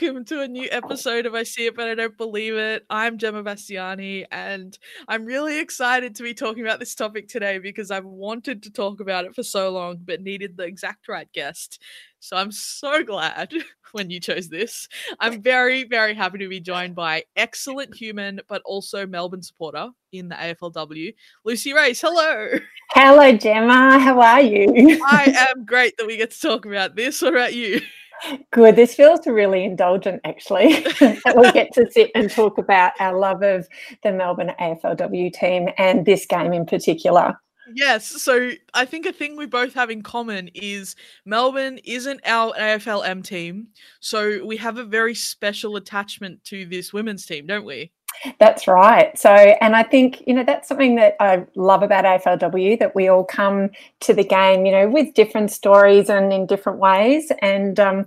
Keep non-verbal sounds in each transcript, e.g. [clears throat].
welcome to a new episode of I See It But I Don't Believe It. I'm Gemma Bastiani, and I'm really excited to be talking about this topic today because I've wanted to talk about it for so long, but needed the exact right guest. So I'm so glad [laughs] when you chose this. I'm very, very happy to be joined by excellent human, but also Melbourne supporter in the AFLW, Lucy Race. Hello. Hello, Gemma. How are you? I [laughs] am great that we get to talk about this. What about you? Good. This feels really indulgent, actually, that [laughs] [laughs] we get to sit and talk about our love of the Melbourne AFLW team and this game in particular. Yes. So I think a thing we both have in common is Melbourne isn't our AFLM team. So we have a very special attachment to this women's team, don't we? That's right. So, and I think, you know, that's something that I love about AFLW that we all come to the game, you know, with different stories and in different ways. And um,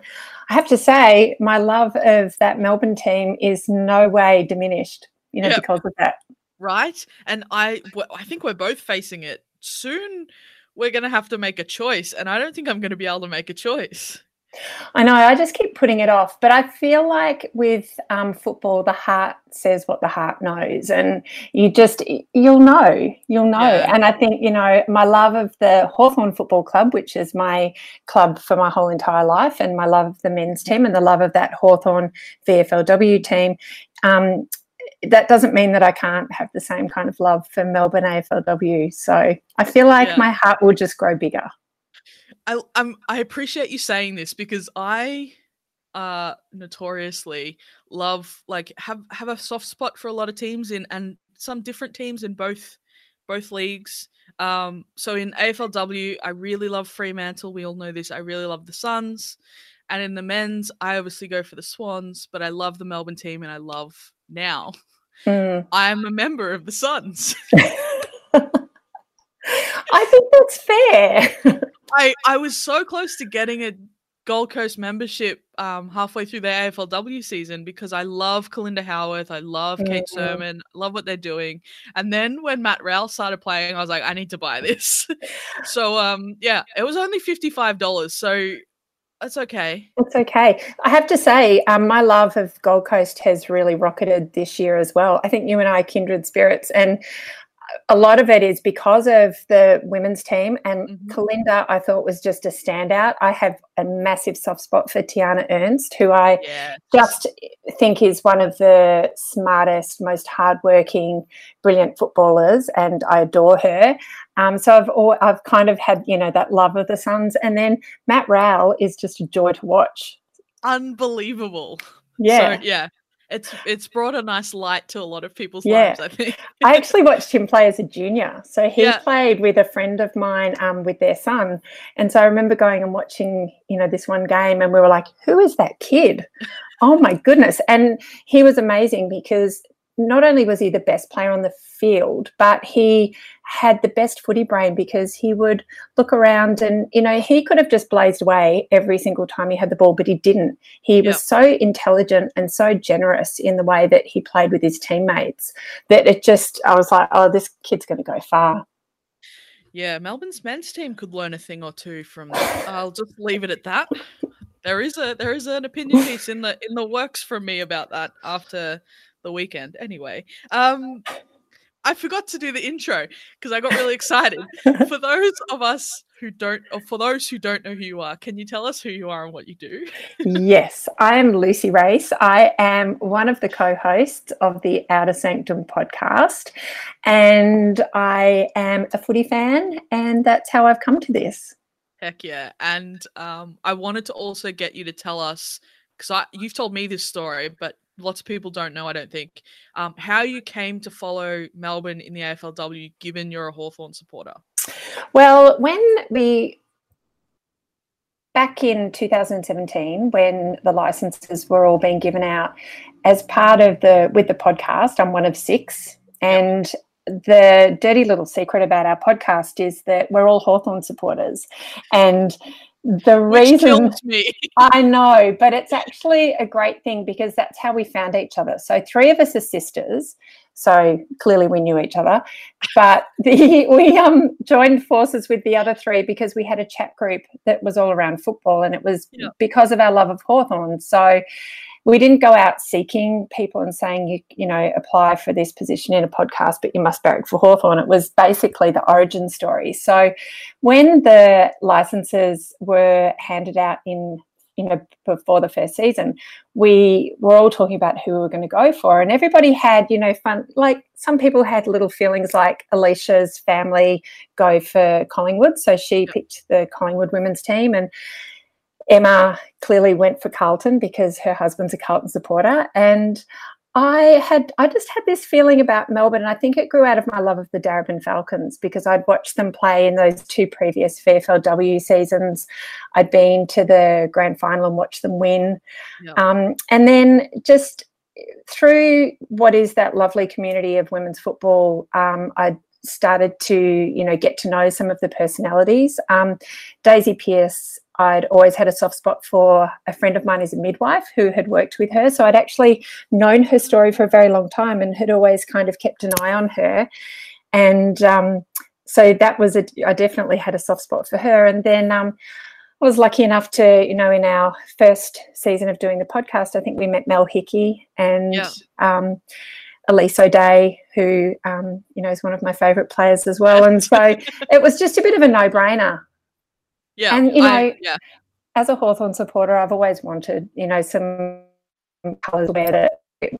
I have to say, my love of that Melbourne team is no way diminished, you know, yep. because of that. Right. And I, I think we're both facing it soon. We're going to have to make a choice. And I don't think I'm going to be able to make a choice. I know. I just keep putting it off, but I feel like with um, football, the heart says what the heart knows, and you just you'll know, you'll know. Yeah. And I think you know my love of the Hawthorn Football Club, which is my club for my whole entire life, and my love of the men's team, and the love of that Hawthorn VFLW team. Um, that doesn't mean that I can't have the same kind of love for Melbourne AFLW. So I feel like yeah. my heart will just grow bigger. I I'm, I appreciate you saying this because I uh notoriously love like have have a soft spot for a lot of teams in and some different teams in both both leagues. Um so in AFLW I really love Fremantle. We all know this. I really love the Suns. And in the men's, I obviously go for the Swans, but I love the Melbourne team and I love now. Mm. I'm a member of the Suns. [laughs] I think that's fair. [laughs] I I was so close to getting a Gold Coast membership um, halfway through their AFLW season because I love Kalinda Howarth, I love Kate mm-hmm. Surman, love what they're doing. And then when Matt Rowell started playing, I was like, I need to buy this. [laughs] so um, yeah, it was only fifty five dollars. So that's okay. It's okay. I have to say, um, my love of Gold Coast has really rocketed this year as well. I think you and I are kindred spirits, and a lot of it is because of the women's team and mm-hmm. Kalinda I thought was just a standout. I have a massive soft spot for Tiarna Ernst, who I yes. just think is one of the smartest, most hardworking, brilliant footballers, and I adore her. Um, so I've all, I've kind of had you know that love of the Suns, and then Matt Rowell is just a joy to watch. Unbelievable. Yeah, so, yeah it's it's brought a nice light to a lot of people's yeah. lives. I think. I actually watched him play as a junior. So he yeah. played with a friend of mine um, with their son, and so I remember going and watching, you know, this one game, and we were like, "Who is that kid?" oh my goodness! And he was amazing because not only was he the best player on the field, but he had the best footy brain because he would look around and, you know, he could have just blazed away every single time he had the ball, but he didn't. He was so intelligent and so generous in the way that he played with his teammates that it just, I was like, oh, this kid's going to go far. Yeah, Melbourne's men's team could learn a thing or two from that. I'll just leave it at that. There is a there is an opinion piece in the in the works from me about that after the weekend. Anyway, um, I forgot to do the intro because I got really excited. [laughs] for those of us who don't, or for those who don't know who you are, can you tell us who you are and what you do? yes, I am Lucy Race. I am one of the co-hosts of the Outer Sanctum podcast, and I am a footy fan, and that's how I've come to this. Heck yeah! And um, I wanted to also get you to tell us because you've told me this story, but lots of people don't know, I don't think, um, how you came to follow Melbourne in the AFLW, given you're a Hawthorn supporter. Well, when we back in 2017 when the licenses were all being given out as part of the with the podcast i'm one of six and the dirty little secret about our podcast is that we're all hawthorn supporters and the reason [laughs] I know, but it's actually a great thing because that's how we found each other. So three of us are sisters, so clearly we knew each other. But [laughs] the, we um, joined forces with the other three because we had a chat group that was all around football, and it was yeah. because of our love of Hawthorn. So we didn't go out seeking people and saying you you know apply for this position in a podcast but you must barrack for hawthorn. It was basically the origin story. So when the licenses were handed out in you know before the first season we were all talking about who we were going to go for and everybody had you know fun like some people had little feelings like alicia's family go for collingwood so she picked the collingwood women's team and emma clearly went for carlton because her husband's a carlton supporter and I had I just had this feeling about Melbourne, and I think it grew out of my love of the Darebin Falcons because I'd watched them play in those two previous VFLW seasons. I'd been to the grand final and watched them win, yeah. um, and then just through what is that lovely community of women's football, um, I started to you know get to know some of the personalities. Um, Daisy Pearce I'd always had a soft spot for a friend of mine is a midwife who had worked with her. So I'd actually known her story for a very long time and had always kind of kept an eye on her. And um, so that was a, I definitely had a soft spot for her. And then um, I was lucky enough to, you know, in our first season of doing the podcast, I think we met Mel Hickey and yeah. um, Elise O'Dea, who, um, you know, is one of my favourite players as well. And so [laughs] it was just a bit of a no brainer yeah. And, you know, I, yeah. as a Hawthorn supporter, I've always wanted, you know, some colours where that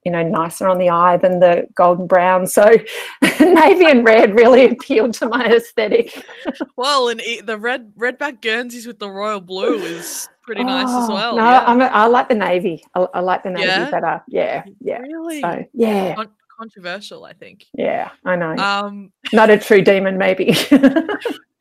you know nicer on the eye than the golden brown. So [laughs] navy and red really appealed to my aesthetic. Well and the red redback guernseys with the royal blue is pretty oh, nice as oh, well no yeah. I'm a, i like the navy. I, I like the navy yeah? better. Yeah yeah. really? So yeah. Con- controversial i think. Yeah i know. Um not a true demon maybe [laughs]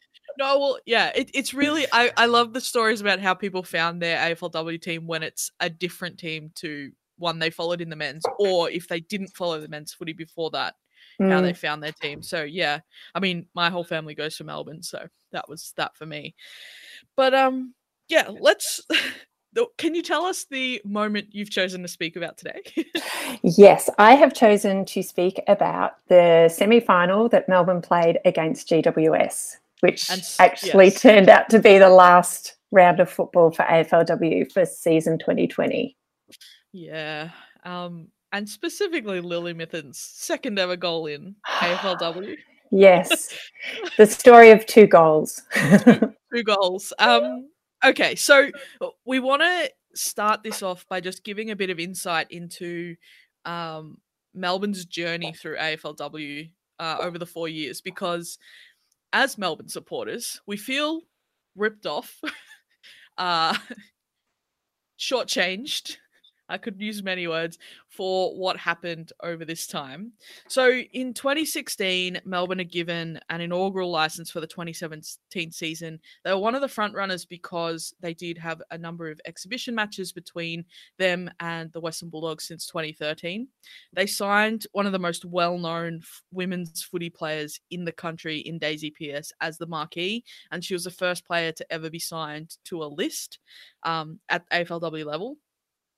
no, well, yeah, it, it's really I, I love the stories about how people found their AFLW team when it's a different team to one they followed in the men's, or if they didn't follow the men's footy before that, mm. how they mm. found their team. So yeah, I mean, my whole family goes to Melbourne, so that was that for me. But um, yeah, let's. [laughs] Can you tell us the moment you've chosen to speak about today? yes, I have chosen to speak about the semi final that Melbourne played against GWS which and, actually yes. turned out to be the last round of football for AFLW for season 2020. Yeah. Um, and specifically Lily Mithen's second ever goal in AFLW. [sighs] yes. the story of two goals. two, [laughs] two goals. Um, okay, so we want to start this off by just giving a bit of insight into um, Melbourne's journey through AFLW uh, over the four years because as Melbourne supporters, we feel ripped off, [laughs] uh, shortchanged, I could use many words for what happened over this time. So in 2016, Melbourne are given an inaugural license for the 2017 season. They were one of the front runners because they did have a number of exhibition matches between them and the Western Bulldogs since 2013. They signed one of the most well-known f- women's footy players in the country in Daisy Pearce as the marquee, and she was the first player to ever be signed to a list um, at AFLW level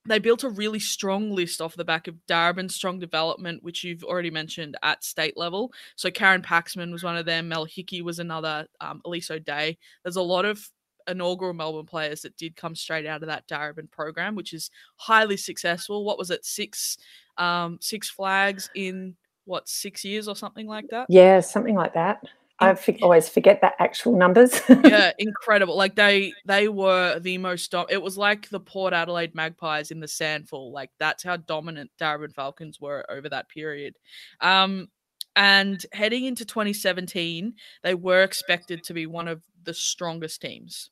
they built a really strong list off the back of Darebin's strong development, which you've already mentioned at state level. So Karen Paxman was one of them. Mel Hickey was another. Um, Elise O'Dea. There's a lot of inaugural Melbourne players that did come straight out of that Darebin program, which is highly successful. What was it? Six, um, six flags in what six years or something like that? Yeah, something like that. I always forget that actual numbers. [laughs] yeah, incredible. Like they they were the most dom- it was like the Port Adelaide Magpies in the SANFL. Like that's how dominant Darebin Falcons were over that period. Um and heading into 2017, they were expected to be one of the strongest teams.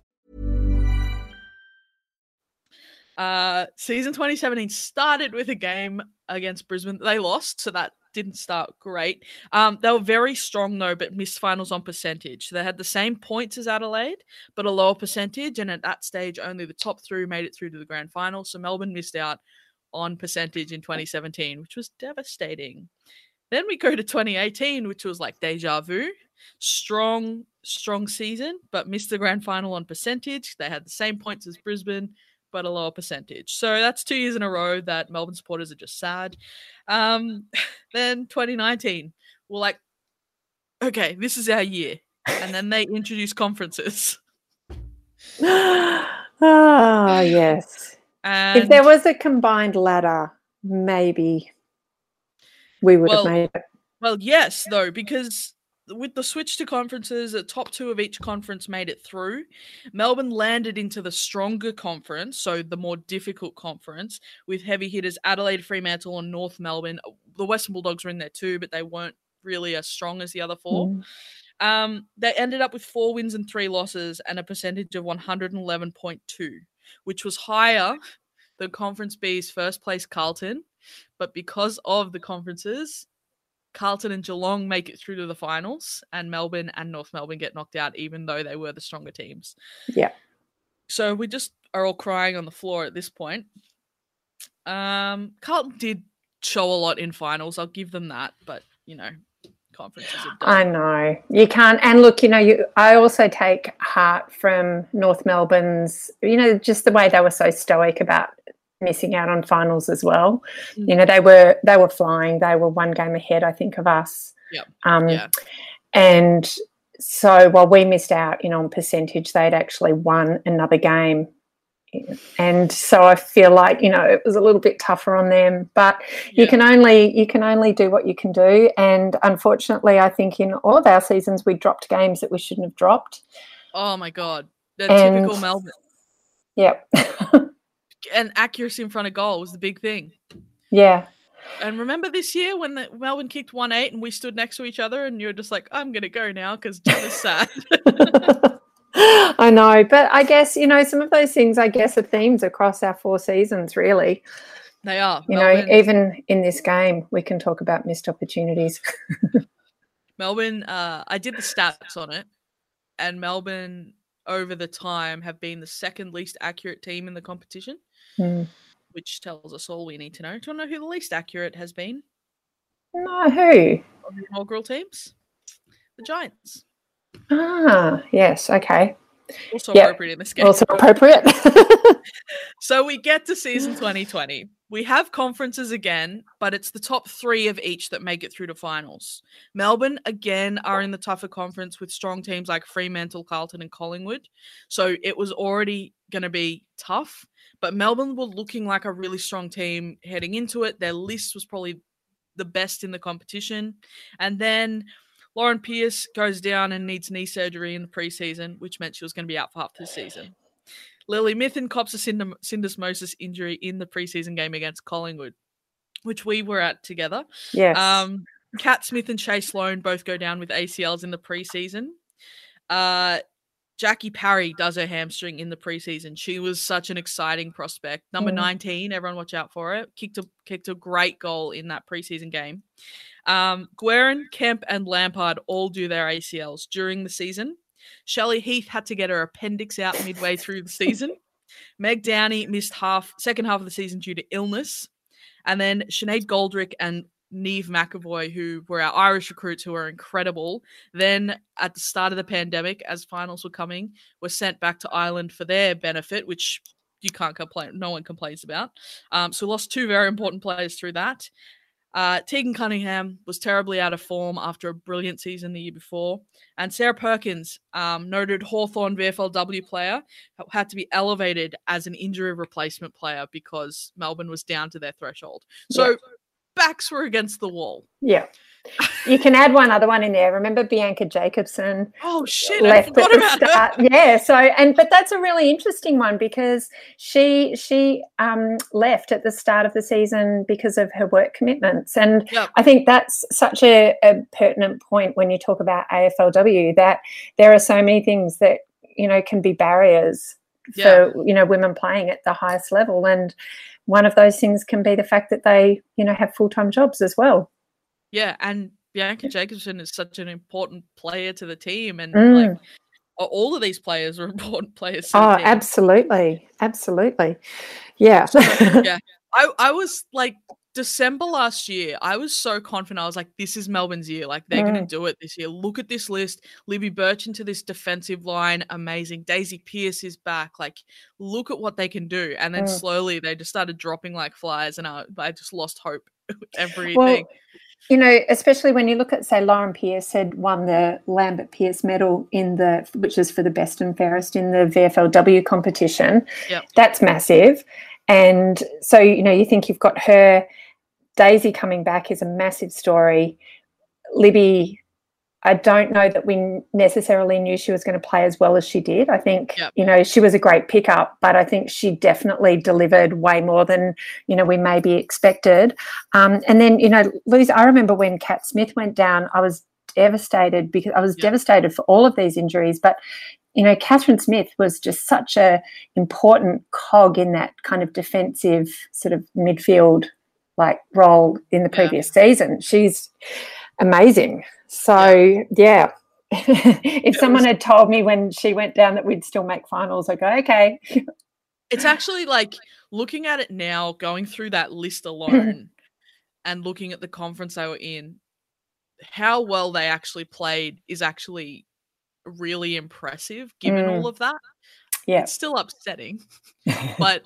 Uh, season 2017 started with a game against Brisbane. They lost, so that didn't start great. Um, they were very strong though, but missed finals on percentage. They had the same points as Adelaide, but a lower percentage. And at that stage, only the top three made it through to the grand final. So Melbourne missed out on percentage in 2017, which was devastating. Then we go to 2018, which was like deja vu. Strong, strong season, but missed the grand final on percentage. They had the same points as Brisbane, but a lower percentage. So that's two years in a row that Melbourne supporters are just sad. Um, [laughs] then 2019, we're like, okay, this is our year. And then they introduce conferences. oh, [gasps] yes. And if there was a combined ladder, maybe we would Well, have made it. Well, yes, though, because with the switch to conferences, the top two of each conference made it through. Melbourne landed into the stronger conference, so the more difficult conference, with heavy hitters Adelaide, Fremantle, and North Melbourne. The Western Bulldogs were in there too, but they weren't really as strong as the other four. Mm. Um, they ended up with four wins and three losses and a percentage of 111.2, which was higher than Conference B's first place Carlton. But because of the conferences, Carlton and Geelong make it through to the finals, and Melbourne and North Melbourne get knocked out, even though they were the stronger teams. Yeah. So we just are all crying on the floor at this point. Um, Carlton did show a lot in finals. I'll give them that, but you know, conferences I know you can't. And look, you know, you. I also take heart from North Melbourne's. You know, just the way they were so stoic about missing out on finals as well. Mm. You know, they were they were flying. They were one game ahead, I think, of us. Yep. Um, Yeah. And so while we missed out, you know, on percentage, they'd actually won another game. And so I feel like you know it was a little bit tougher on them, but you can only you can only do what you can do. And unfortunately, I think in all of our seasons we dropped games that we shouldn't have dropped. Oh my god, the typical Melbourne. Yep. [laughs] And accuracy in front of goal was the big thing. yeah. And remember this year when the Melbourne kicked one eight and we stood next to each other and you were just like, I'm gonna go now because Jen is sad. [laughs] [laughs] I know, but I guess you know some of those things. I guess are themes across our four seasons. Really, they are. you Melbourne, know, even in this game, we can talk about missed opportunities. [laughs] Melbourne, uh, I did the stats on it, and Melbourne over the time have been the second least accurate team in the competition, Hmm. which tells us all we need to know. Do you want to know who the least accurate has been No, who? of the inaugural teams? The Giants. Ah, yes. Okay. Also Yeah. appropriate in this game. Also appropriate. [laughs] So we get to season 2020. We have conferences again, but it's the top three of each that make it through to finals. Melbourne, again, are in the tougher conference with strong teams like Fremantle, Carlton, and Collingwood. So it was already going to be tough, but Melbourne were looking like a really strong team heading into it. Their list was probably the best in the competition. And then Lauren Pearce goes down and needs knee surgery in the preseason, which meant she was going to be out for half the season. Lily Mithen cops a syndem- syndesmosis injury in the preseason game against Collingwood, which we were at together. yes. Um, Kat Smith and Chase Sloan both go down with ACLs in the preseason. Uh, Jackie Parry does her hamstring in the preseason. She was such an exciting prospect. Number Mm. 19, everyone watch out for it. Kicked a kicked a great goal in that preseason game. Um, Guerin, Kemp, and Lampard all do their ACLs during the season. Shelley Heath had to get her appendix out midway through the season. Meg Downey missed half second half of the season due to illness. And then Sinead Goldrick and Niamh McEvoy, who were our Irish recruits who were incredible, then at the start of the pandemic, as finals were coming, were sent back to Ireland for their benefit, which you can't complain, no one complains about. Um, so we lost two very important players through that. Uh, Tegan Cunningham was terribly out of form after a brilliant season the year before. And Sarah Perkins, um, noted Hawthorn VFLW player, had to be elevated as an injury replacement player because Melbourne was down to their threshold. So Yeah. backs were against the wall. yeah. You can add one other one in there. Remember Bianca Jakobsson Oh shit! I left forgot at the about start. her. Yeah. So and but that's a really interesting one because she she um, left at the start of the season because of her work commitments, and Yep. I think that's such a, a pertinent point when you talk about AFLW that there are so many things that you know can be barriers Yeah. for you know women playing at the highest level and one of those things can be the fact that they you know have full-time jobs as well Yeah, and Bianca Jakobsson is such an important player to the team, and Mm. like all of these players are [laughs] important players. To Oh, the team. absolutely. Absolutely. Yeah. [laughs] yeah. I, I was like December last year, I was so confident. I was like, this is Melbourne's year. Like they're Mm. do it this year. Look at this list. Libby Birch into this defensive line, amazing. Daisy Pearce is back. Like, look at what they can do. And then Mm. slowly they just started dropping like flies, and I, I just lost hope. [laughs] with Everything. Well, you know, especially when you look at, say, Lauren Pearce had won the Lambert Pearce medal in the, which is for the best and fairest in the VFLW competition. Yep. That's massive. And so, you know, you think you've got her, Daisy coming back is a massive story. Libby, I don't know that we necessarily knew she was going to play as well as she did. I think, Yep. you know, she was a great pickup, but I think she definitely delivered way more than, you know, we maybe expected. Um, and then, you know, Lose, I remember when Kat Smith went down, I was devastated because I was Yeah. devastated for all of these injuries. But, you know, Catherine Smith was just such a important cog in that kind of defensive sort of midfield like role in the previous season. She's amazing. So yeah. [laughs] if someone was- had told me when she went down that we'd still make finals, I'd go, okay. it's actually like looking at it now, going through that list alone and looking at the conference they were in, how well they actually played is actually really impressive given Mm. all of that. Yeah. It's still upsetting. [laughs] But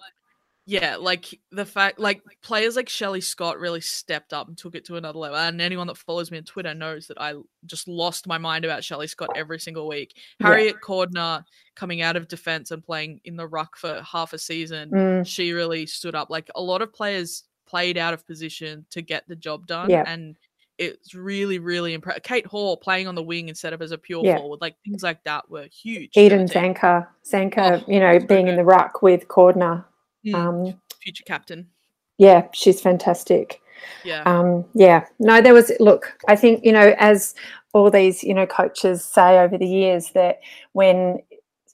yeah, like the fact like players like Shelley Scott really stepped up and took it to another level. And anyone that follows me on Twitter knows that I just lost my mind about Shelley Scott every single week. Yeah. Harriet Cordner coming out of defense and playing in the ruck for half a season Mm, she really stood up. Like a lot of players played out of position to get the job done, Yeah. and it's really, really impressive. Kate Hall playing on the wing instead of as a pure Yeah. forward, like things like that were huge. Eden. Zanker, Zanker, Oh, you know, being in the ruck with Cordner. Mm, Um, future captain. yeah, she's fantastic. Yeah, Um, yeah, no, there was, look, I think, you know, as all these, you know, coaches say over the years that when,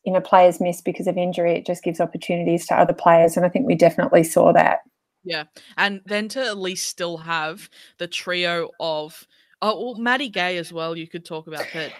you know, players miss because of injury, it just gives opportunities to other players. And I think we definitely saw that. yeah, and then to at least still have the trio of oh, well, Maddie Gay as well. You could talk about that.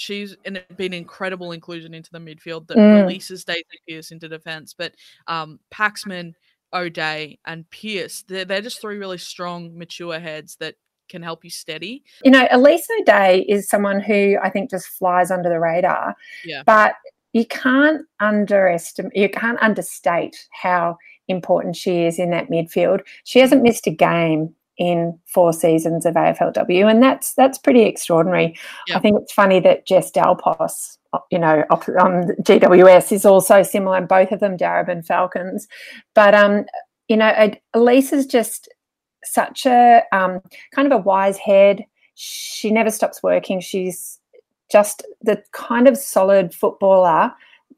She's an, been incredible inclusion into the midfield that Mm. releases Daisy Pearce into defense, but um, Paxman, O'Dea, and Pearce, they're, they're just three really strong, mature heads that can help you steady. You know, Elise O'Dea is someone who I think just flies under the radar. Yeah. But you can't underestimate, you can't understate how important she is in that midfield. She hasn't missed a game in four seasons of AFLW, and that's that's pretty extraordinary. I think it's funny that Jess Dal Pos, you know, on GWS is also similar, and both of them Darebin Falcons. But um, you know, Elise is just such a um, kind of a wise head. She never stops working. She's just the kind of solid footballer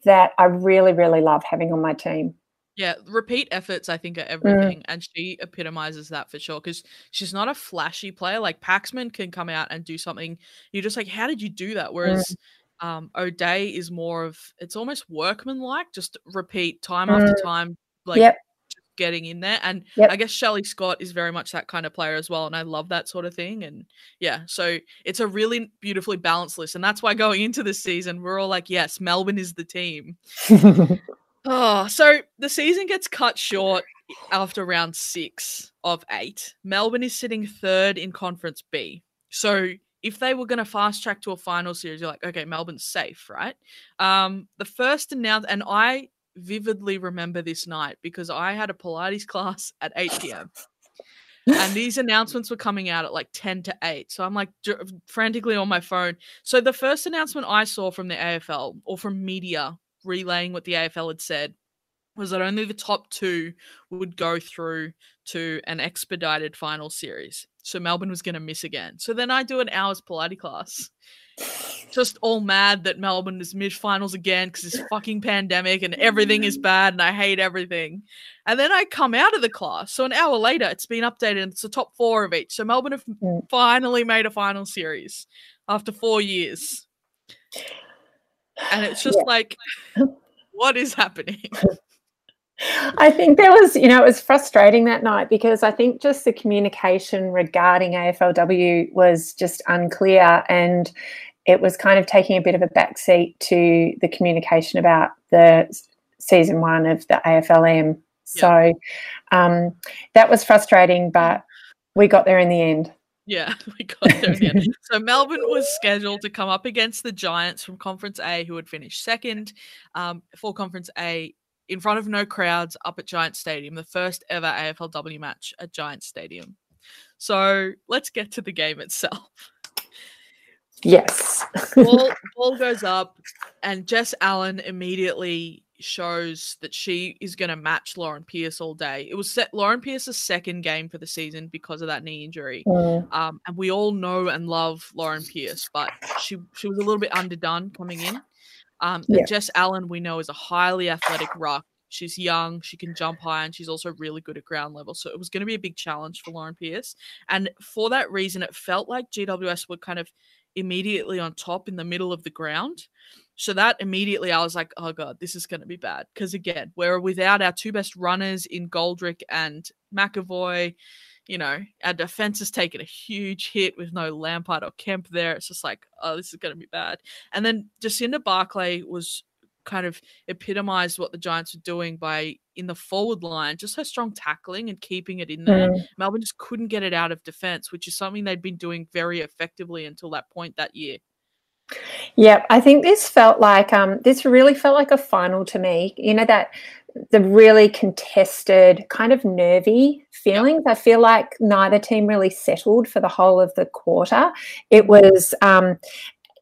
that I really, really love having on my team. Yeah, repeat efforts, I think, are mm. everything. And she epitomizes that for sure because she's not a flashy player. Like Paxman can come out and do something. You're just like, how did you do that? Mm. Whereas um, O'Dea is more of, it's almost workmanlike, just repeat time after mm. time, like Yep. getting in there. And Yep. I guess Shelley Scott is very much that kind of player as well. And I love that sort of thing. And yeah, so it's a really beautifully balanced list. And that's why going into this season, we're all like, yes, Melbourne is the team. [laughs] Oh, so the season gets cut short after round six of eight. Melbourne is sitting third in Conference B. So if they were going to fast track to a final series, you're like, okay, Melbourne's safe, right? Um, the first announced, and I vividly remember this night because I had a Pilates [laughs] class at 8 p.m. and these announcements were coming out at like 10 to 8. So I'm like frantically on my phone. So the first announcement I saw from the AFL or from media relaying what the AFL had said was that only the top two would go through to an expedited final series. So Melbourne was going to miss again. So then I do an hour's Pilates class. Just all mad that Melbourne is mid finals again because this fucking pandemic and everything is bad and I hate everything. And then I come out of the class. So an hour later, it's been updated and it's the top four of each. So Melbourne have Mm. finally made a final series after four years. And it's just Yeah. like, what is happening? [laughs] I think there was, you know, it was frustrating that night because I think just the communication regarding AFLW was just unclear and it was kind of taking a bit of a backseat to the communication about the season one of the AFLM. So um, that was frustrating, but we got there in the end. Yeah, [laughs] we got there in the end. [laughs] So Melbourne was scheduled to come up against the Giants from Conference A, who had finished second um, for Conference A in front of no crowds up at Giant Stadium, the first ever AFLW match at Giant Stadium. So let's get to the game itself. Yes. [laughs] ball, ball goes up, and Jess Allan immediately shows that she is going to match Lauren Pearce all day. It was set Lauren Pearce's second game for the season because of that knee injury. Mm. Um, and we all know and love Lauren Pearce, but she she was a little bit underdone coming in. Um, yeah. Jess Allan, we know, is a highly athletic ruck. She's young, she can jump high, and she's also really good at ground level. So it was going to be a big challenge for Lauren Pearce. And for that reason, it felt like GWS were kind of immediately on top in the middle of the ground. So that immediately I was like, oh god, this is going to be bad. Because again, we're without our two best runners in Goldrick and McEvoy. You know, our defense has taken a huge hit with no Lampard or Kemp there. It's just like, oh, this is going to be bad. And then Jacinda Barclay was kind of epitomized what the Giants were doing by in the forward line, just her strong tackling and keeping it in there. Mm. Melbourne just couldn't get it out of defense, which is something they'd been doing very effectively until that point that year. Yeah, I think this felt like um, this really felt like a final to me. You know that the really contested, kind of nervy feelings. I feel like neither team really settled for the whole of the quarter. It was, um,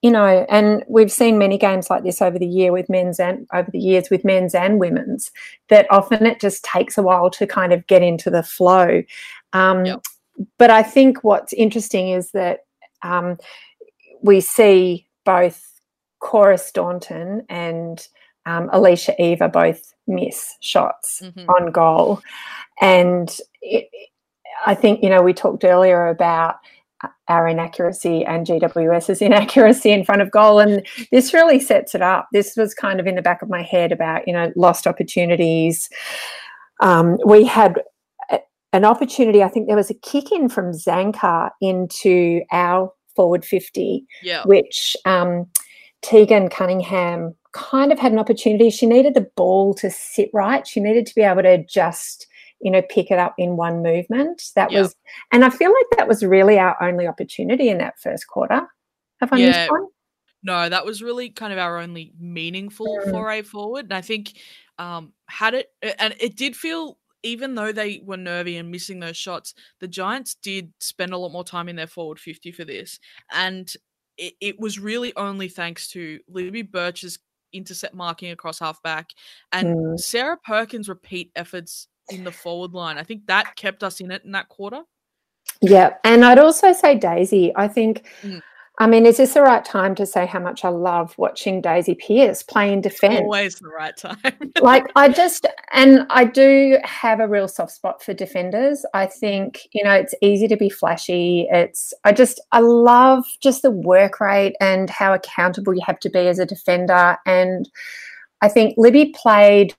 you know, and we've seen many games like this over the year with men's and over the years with men's and women's. That often it just takes a while to kind of get into the flow. Um, yep. But I think what's interesting is that um, we see both Cora Staunton and um, Alicia Eva both miss shots mm-hmm. on goal. And it, I think, you know, we talked earlier about our inaccuracy and GWS's [laughs] inaccuracy in front of goal. And this really sets it up. This was kind of in the back of my head about, you know, lost opportunities. Um, we had an opportunity, I think there was a kick in from Zanker into our forward 50, yeah. which um, Tegan Cunningham kind of had an opportunity. She needed the ball to sit right. She needed to be able to just, you know, pick it up in one movement. That was, and I feel like that was really our only opportunity in that first quarter. Have I yeah. missed one? No, that was really kind of our only meaningful mm. foray forward. And I think um, had it, and it did feel even though they were nervy and missing those shots, the Giants did spend a lot more time in their forward 50 for this. And it, it was really only thanks to Libby Birch's intercept marking across halfback and mm. Sarah Perkins' repeat efforts in the forward line. I think that kept us in it in that quarter. Yeah. And I'd also say Daisy. I think. Mm I mean, is this the right time to say how much I love watching Daisy Pearce play in defence? Always the right time. [laughs] like, I just, and I do have a real soft spot for defenders. I think, you know, it's easy to be flashy. It's, I just, I love just the work rate and how accountable you have to be as a defender. And I think Libby played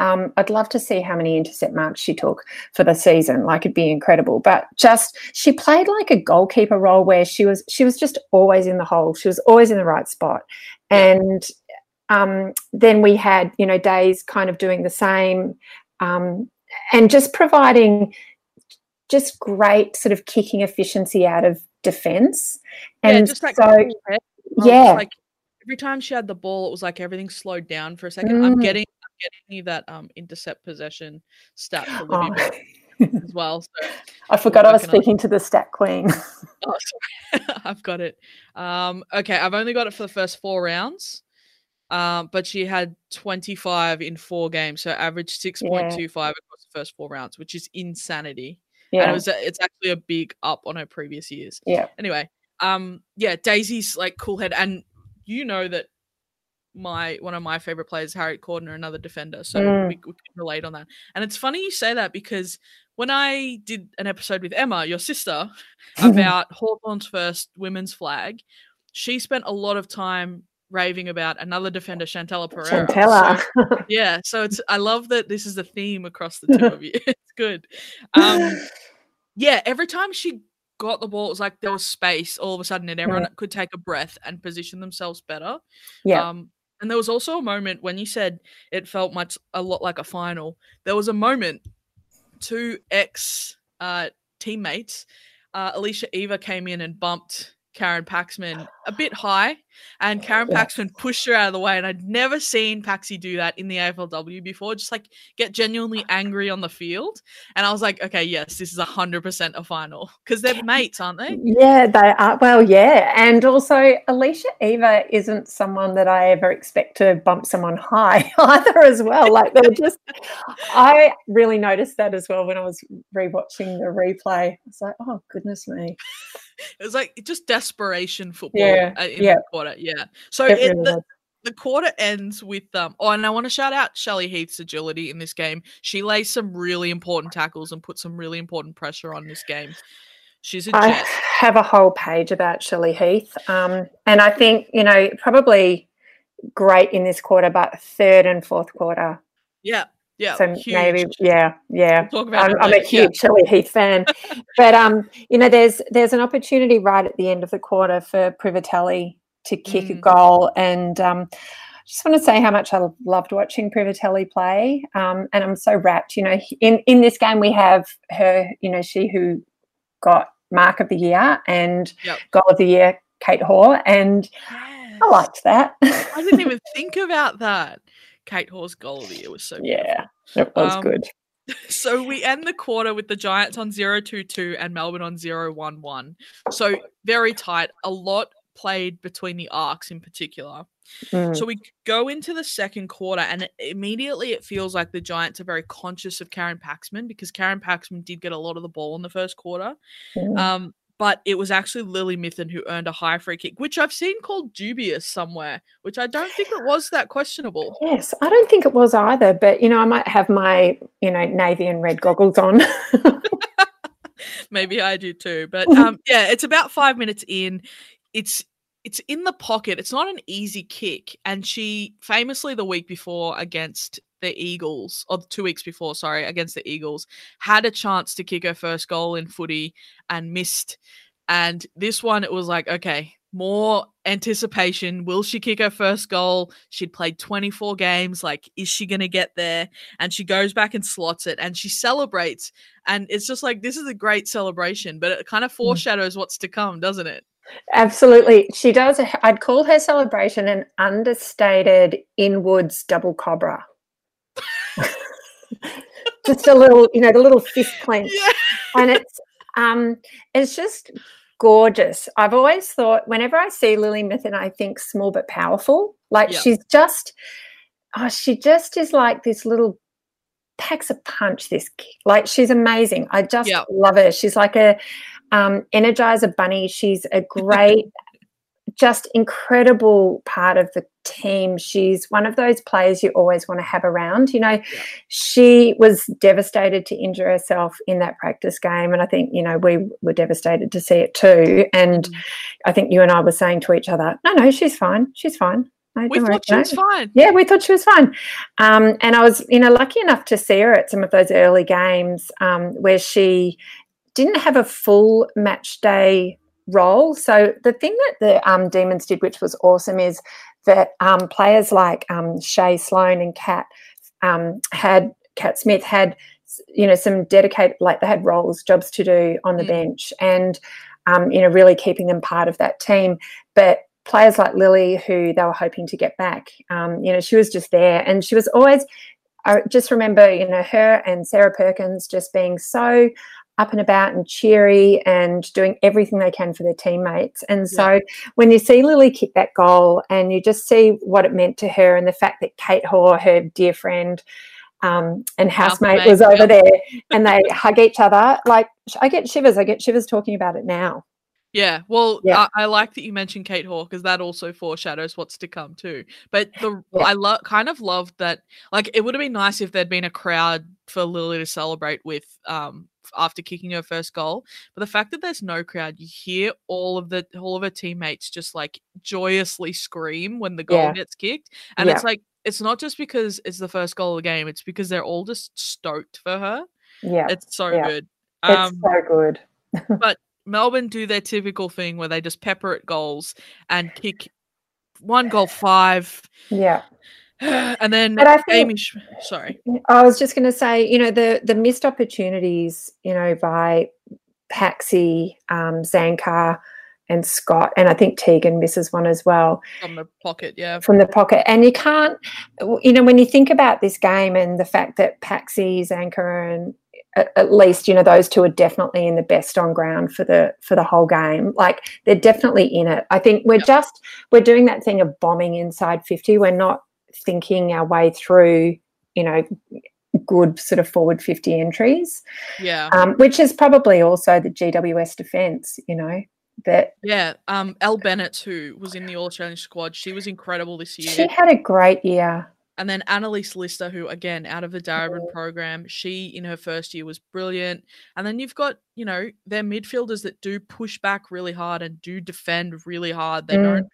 um, I'd love to see how many intercept marks she took for the season. Like it'd be incredible. But just she played like a goalkeeper role where she was she was just always in the hole. She was always in the right spot. And um, then we had you know days kind of doing the same, um, and just providing just great sort of kicking efficiency out of defense. And yeah, just like so, yeah. Like every time she had the ball, it was like everything slowed down for a second. Mm. I'm getting getting you that um intercept possession stat for [gasps] Libby oh. as well. So [laughs] I forgot I was speaking on... to the stat queen. oh, [laughs] [laughs] I've got it. Um, okay, I've only got it for the first four rounds. Um, but she had 25 in four games, so average 6.25 yeah. across the first four rounds, which is insanity. Yeah. And it was a, it's actually a big up on her previous years. Yeah. Anyway, um, yeah, Daisy's like cool head, and you know that my one of my favorite players, Harriet Cordner, another defender. So mm. we, we, can relate on that. And it's funny you say that because when I did an episode with Emma, your sister, [laughs] about Hawthorn's first women's flag, she spent a lot of time raving about another defender, Chantella Pereira. Chantella. So, [laughs] yeah, so it's I love that this is the theme across the two of you. [laughs] it's good. Um, yeah, every time she got the ball, it was like there was space all of a sudden, and everyone Yeah. could take a breath and position themselves better. yeah. Um, and there was also a moment when you said it felt much a lot like a final. There was a moment, two ex uh, teammates, uh, Alicia Eva came in and bumped Karen Paxman ah. a bit high, and oh, Karen Yeah. Paxman pushed her out of the way. And I'd never seen Paxi do that in the AFLW before, just like get genuinely ah. angry on the field. And I was like, okay, yes, this is hundred percent a final because they're [laughs] mates, aren't they? Yeah, they are. Well, yeah. And also, Alicia Eva isn't someone that I ever expect to bump someone high [laughs] either, as well. Like, they're just, I really noticed that as well when I was rewatching the replay. I was like, oh, goodness me. It was like just desperation football Yeah, uh, in yeah. the quarter. Yeah. So It really the, the quarter ends with um oh and I want to shout out Shelley Heath's agility in this game. She lays some really important tackles and put some really important pressure on this game. She's a I have a whole page about Shelley Heath. Um, and I think, you know, probably great in this quarter, but third and fourth quarter. Yeah. Yeah. so huge. maybe, yeah, yeah. We'll talk about I'm, it I'm a yeah. huge Shelley Heath fan, [laughs] but um, you know, there's there's an opportunity right at the end of the quarter for Privitelli to kick a Mm. goal, and um, just want to say how much I loved watching Privitelli play, um, and I'm so wrapped. You know, in in this game we have her, you know, she who got mark of the year and Yep. goal of the year, Kate Hore, and I liked that. I didn't even [laughs] think about that. Kate Hore's goal of the year was so yeah, it was Um, good. [laughs] So we end the quarter with the Giants on 0-2-2 and Melbourne on 0-1-1. So very tight. A lot played between the arcs in particular. Mm. So we go into the second quarter, and immediately it feels like the Giants are very conscious of Karen Paxman because Karen Paxman did get a lot of the ball in the first quarter. Mm. Um, but it was actually Lily Mithen who earned a high free kick, which I've seen called dubious somewhere, which I don't think it was that questionable. Yes, I don't think it was either, but you know, I might have my, you know, navy and red goggles on. Maybe I do too. But [laughs] um, yeah, it's about five minutes in. It's it's in the pocket. It's not an easy kick. And she famously the week before against the Eagles, or two weeks before, sorry, against the Eagles, had a chance to kick her first goal in footy and missed. And this one, it was like, okay, more anticipation. Will she kick her first goal? She'd played 24 games. Like, is she going to get there? And she goes back and slots it and she celebrates. And it's just like, this is a great celebration, but it kind of mm. foreshadows what's to come, doesn't it? Absolutely. She does. I'd call her celebration an understated inwards double cobra. [laughs] just a little, you know, the little fist clench. Yeah. and it's um it's just gorgeous. I've always thought whenever I see Lily Mithen, I think small but powerful. Like Yeah. she's just oh, she just is like this little packs a punch, this ki- like she's amazing. I just Yeah. love her. She's like a um energizer bunny. She's a [laughs] great just incredible part of the team. She's one of those players you always want to have around. You know, she was devastated to injure herself in that practice game. And I think, you know, we were devastated to see it too. And Mhm. I think you and I were saying to each other, no, no, she's fine. She's fine. No, We thought she no." was fine. Yeah, we thought she was fine. Um, and I was, you know, lucky enough to see her at some of those early games um, where she didn't have a full match day role. So the thing that the um, Demons did, which was awesome, is that um, players like um, Shae Sloan and Kat um, had Kat Smith had, you know, some dedicated like they had roles, jobs to do on the Mm. bench, and um, you know, really keeping them part of that team. But players like Lily, who they were hoping to get back, um, you know, she was just there, and she was always. I just remember, you know, her and Sarah Perkins just being so up and about and cheery and doing everything they can for their teammates. And so when you see Lily kick that goal and you just see what it meant to her and the fact that Kate Hore, her dear friend um, and housemate, was over yeah. there and they hug each other, like I get shivers. I get shivers talking about it now. Yeah, well, yeah. I, I, like that you mentioned Kate Hawk because that also foreshadows what's to come too. But the yeah. I love kind of loved that. Like, it would have been nice if there'd been a crowd for Lily to celebrate with um after kicking her first goal. But the fact that there's no crowd, you hear all of the all of her teammates just like joyously scream when the goal yeah. gets kicked, and it's like it's not just because it's the first goal of the game; it's because they're all just stoked for her. Yeah, it's so good. Um, it's so good. but Melbourne do their typical thing where they just pepper at goals and kick one goal five. Yeah. [sighs] And then but I think, Amy, sorry. I was just going to say, you know, the the missed opportunities, you know, by Paxi, um, Zanker, and Scott, and I think Tegan misses one as well. From the pocket, yeah. From the pocket. And you can't, you know, when you think about this game and the fact that Paxi, Zanker, and at least you know those two are definitely in the best on ground for the for the whole game. Like they're definitely in it. I think we're yep. just we're doing that thing of bombing inside 50 we're not thinking our way through you know good sort of forward 50 entries. Yeah. Um, which is probably also the gws defense you know that yeah um Elle Bennett who was in the all australian squad. She was incredible this year. she had a great year and then Annalise Lister, who again out of the Darebin program, she in her first year was brilliant. And then you've got, you know, their midfielders that do push back really hard and do defend really hard. They mm. don't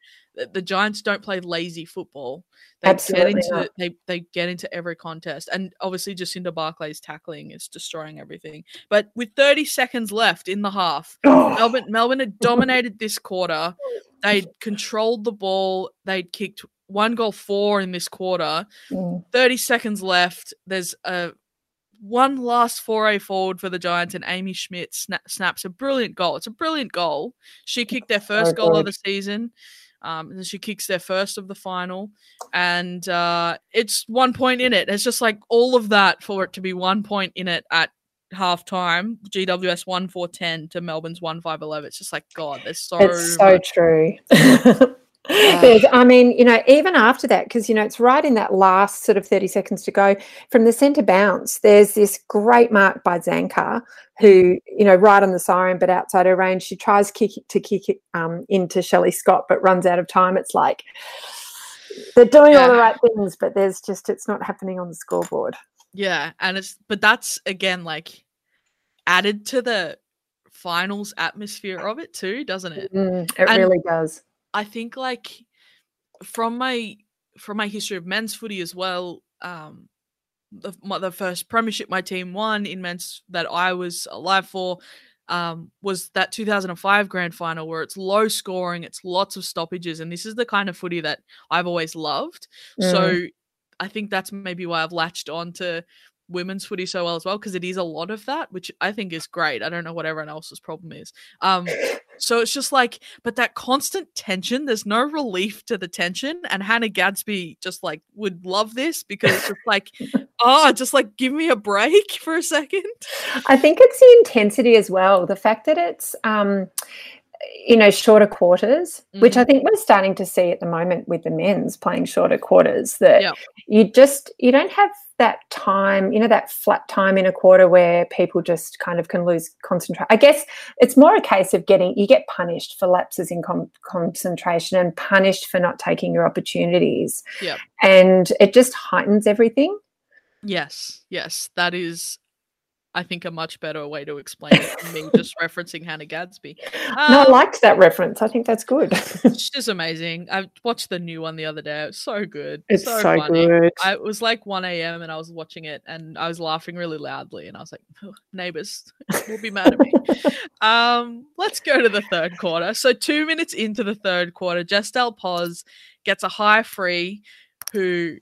the Giants don't play lazy football. They Absolutely get into not. they they get into every contest. And obviously Jacinda Barclay's tackling is destroying everything. But with 30 seconds left in the half, Melbourne Melbourne had dominated this quarter. [laughs] They'd [laughs] controlled the ball. They'd kicked one goal four in this quarter. Mm. 30 seconds left. There's a one last foray forward for the Giants, and Amy Schmidt sna- snaps a brilliant goal. It's a brilliant goal. She kicked their first oh, goal of the season. Um, and she kicks their first of the final, and uh, it's one point in it. It's just like all of that for it to be one point in it at halftime. GWS one four ten to Melbourne's one five eleven. It's just like God. There's so. It's so much- true. [laughs] I mean, you know, even after that, because, you know, it's right in that last sort of 30 seconds to go from the centre bounce, there's this great mark by Zanker, who, you know, right on the siren, but outside her range, she tries kick it, to kick it um, into Shelley Scott, but runs out of time. It's like they're doing yeah. all the right things, but there's just, it's not happening on the scoreboard. Yeah. And it's, but that's again, like added to the finals atmosphere of it too, doesn't it? Mm, it and, really does I think like from my from my history of men's footy as well, um, the, my, the first premiership my team won in men's that I was alive for um, was that 2005 grand final where it's low scoring, it's lots of stoppages, and this is the kind of footy that I've always loved. Mm. So I think that's maybe why I've latched on to women's footy so well as well because it is a lot of that, which I think is great. I don't know what everyone else's problem is. Um, [coughs] so it's just like, but that constant tension, there's no relief to the tension. And Hannah Gadsby just like would love this because it's just [laughs] like, oh, just like give me a break for a second. I think it's the intensity as well. The fact that it's, um, you know, shorter quarters, mm-hmm. which I mm-hmm. think we're starting to see at the moment with the men's playing shorter quarters, that yep. you just, you don't have that time, you know, that flat time in a quarter where people just kind of can lose concentration. I guess it's more a case of getting, you get punished for lapses in com- concentration and punished for not taking your opportunities. Yeah. And it just heightens everything. Yes, yes, that is I think a much better way to explain it than me just referencing Hannah Gadsby. Um, no, I um, liked that reference. I think that's good. she's amazing. I watched the new one the other day. It was so good. It's so, so good. I, it was like 1 a.m. and I was watching it and I was laughing really loudly and I was like, oh, neighbors will be mad at me. um, let's go to the third quarter. So two minutes into the third quarter, Jess Dal Pos gets a high free who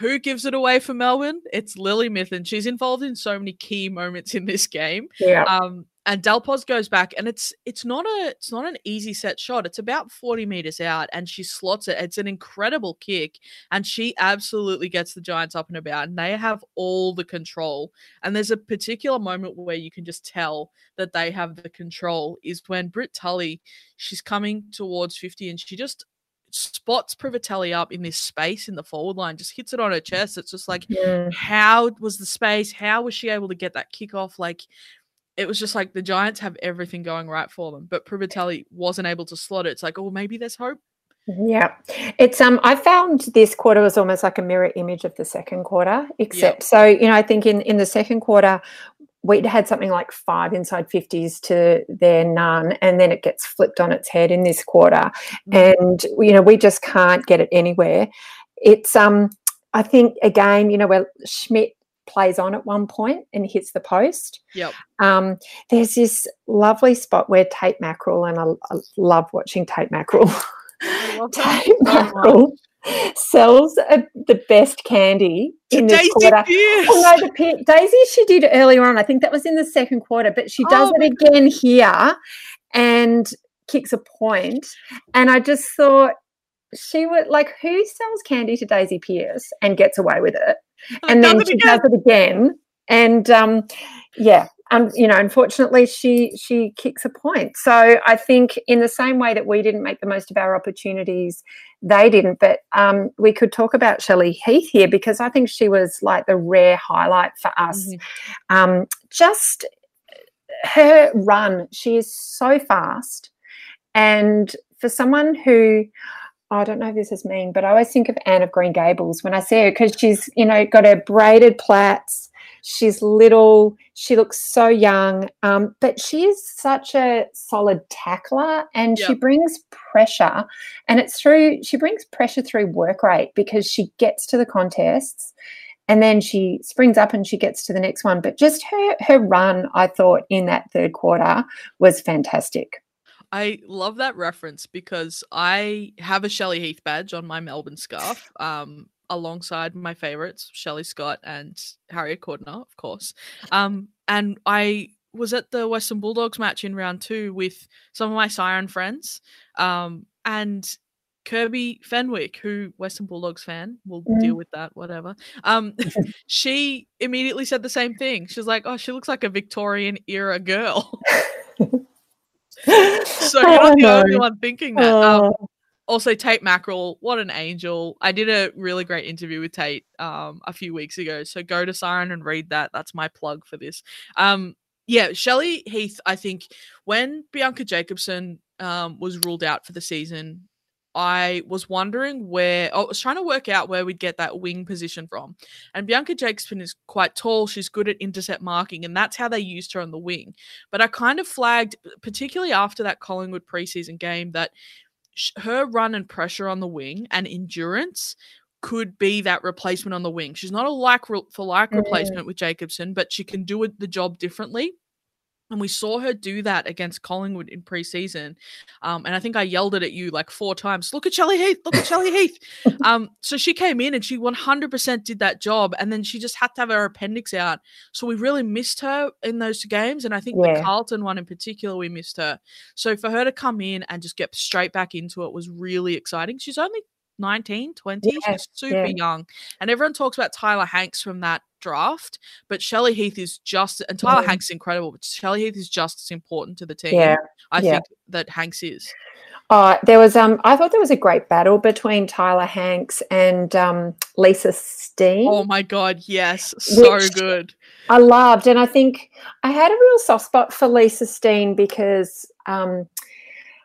who gives it away for Melbourne? It's Lily Mithen. She's involved in so many key moments in this game. Yeah. Um, and Dal Pos goes back, and it's it's not a it's not an easy set shot. It's about forty meters out, and she slots it. It's an incredible kick, and she absolutely gets the Giants up and about, and they have all the control. And there's a particular moment where you can just tell that they have the control is when Britt Tully, she's coming towards fifty, and she just spots Privitelli up in this space in the forward line, just hits it on her chest. It's just like, yeah. how was the space? How was she able to get that kick off? Like, it was just like the Giants have everything going right for them, but Privitelli wasn't able to slot it. It's like, oh, maybe there's hope. Yeah, it's um. I found this quarter was almost like a mirror image of the second quarter, except yep. so you know I think in in the second quarter we'd had something like five inside 50s to their none and then it gets flipped on its head in this quarter. Mm-hmm. and you know we just can't get it anywhere. It's um i think again you know where schmidt plays on at one point and hits the post. Yep. Um there's this lovely spot where Tait Mackrill and i, I love watching Tait Mackrill. [laughs] Tait Mackrill sells a, the best candy in this Daisy quarter. Oh no, the Daisy she did earlier on. I think that was in the second quarter, but she does oh, it again God. here and kicks a point. And I just thought she would like who sells candy to Daisy Pearce and gets away with it, and then she again. does it again. And um, yeah, um, you know, unfortunately, she she kicks a point. So I think in the same way that we didn't make the most of our opportunities, they didn't. But um, we could talk about Shelley Heath here because I think she was like the rare highlight for us. Mm-hmm. Um, just her run, she is so fast, and for someone who I don't know if this is mean, but I always think of Anne of Green Gables when I see her because she's, you know, got her braided plaits She's little. She looks so young, um, but she is such a solid tackler, and yep. she brings pressure. And it's through she brings pressure through work rate because she gets to the contests, and then she springs up and she gets to the next one. But just her her run, I thought in that third quarter was fantastic. I love that reference because I have a Shelley Heath badge on my Melbourne scarf. Um, alongside my favorites, Shelley Scott and Harriet Cordner, of course. Um, and I was at the Western Bulldogs match in round two with some of my Siren friends. Um, and Kirby Fenwick, who Western Bulldogs fan, will mm. deal with that, whatever. Um, [laughs] she immediately said the same thing. She's like, "Oh, she looks like a Victorian era girl." [laughs] [laughs] so you're not the only one thinking that. Um, oh also Tait Mackrill, what an angel. I did a really great interview with Tait um, a few weeks ago. So go to Siren and read that. That's my plug for this. Um, yeah, Shelley Heath, I think when Bianca Jakobsson um, was ruled out for the season, I was wondering where I was trying to work out where we'd get that wing position from. And Bianca Jakobsson is quite tall. She's good at intercept marking, and that's how they used her on the wing. But I kind of flagged, particularly after that Collingwood preseason game, that her run and pressure on the wing and endurance could be that replacement on the wing. She's not a like for like mm. replacement with Jakobsson, but she can do it, the job differently. And we saw her do that against Collingwood in preseason. Um, and I think I yelled it at you like four times look at Shelley Heath, look at Shelley Heath. [laughs] Um, so she came in and she 100% did that job. And then she just had to have her appendix out. So we really missed her in those games. And I think yeah. the Carlton one in particular, we missed her. So for her to come in and just get straight back into it was really exciting. She's only 19, 20. Yeah, She's super yeah. young. And everyone talks about Tyler Hanks from that draft, but Shelley Heath is just, and Tyler Hanks is incredible, but Shelley Heath is just as important to the team. Yeah. I think that Hanks is. Uh, there was um I thought there was a great battle between Tyler Hanks and um, Lisa Steane. Oh my god, yes. So good. I loved and I think I had a real soft spot for Lisa Steane because um,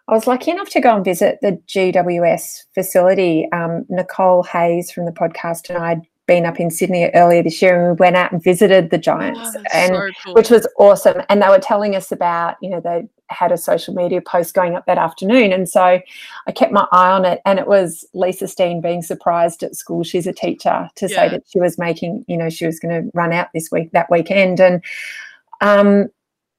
I was lucky enough to go and visit the GWS facility. Um, Nicole Hayes from the podcast and I had been up in Sydney earlier this year, and we went out and visited the Giants, oh, and so cool. which was awesome. And they were telling us about, you know, they had a social media post going up that afternoon, and so I kept my eye on it. And it was Lisa Steane being surprised at school. She's a teacher to yeah. say that she was making, you know, she was going to run out this week that weekend, and um,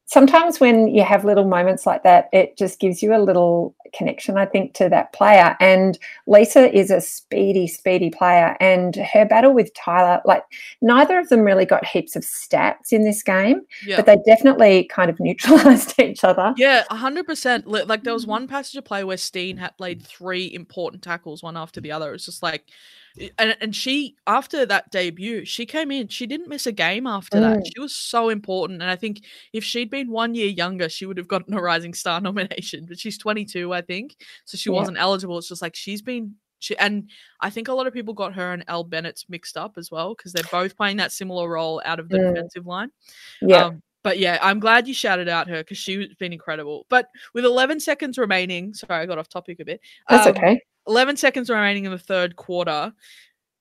sometimes when you have little moments like that, it just gives you a little connection, I think, to that player. And Lisa is a speedy, speedy player. And her battle with Tyler, like neither of them really got heaps of stats in this game, yeah. but they definitely kind of [laughs] neutralized each other. Yeah, 100%. Like there was mm. one passage of play where Steane had played three important tackles, one after the other. It's just like, and, and she after that debut she came in she didn't miss a game after mm. that she was so important and i think if she'd been one year younger she would have gotten a rising star [laughs] nomination but she's 22 i think so she yeah. wasn't eligible it's just like she's been she, and I think a lot of people got her and Elle Bennett mixed up as well because they're both playing that similar role out of the mm. defensive line. Yeah. Um, but yeah, I'm glad you shouted out her because she's been incredible. But with 11 seconds remaining, sorry, I got off topic a bit. That's um, okay. 11 seconds remaining in the third quarter.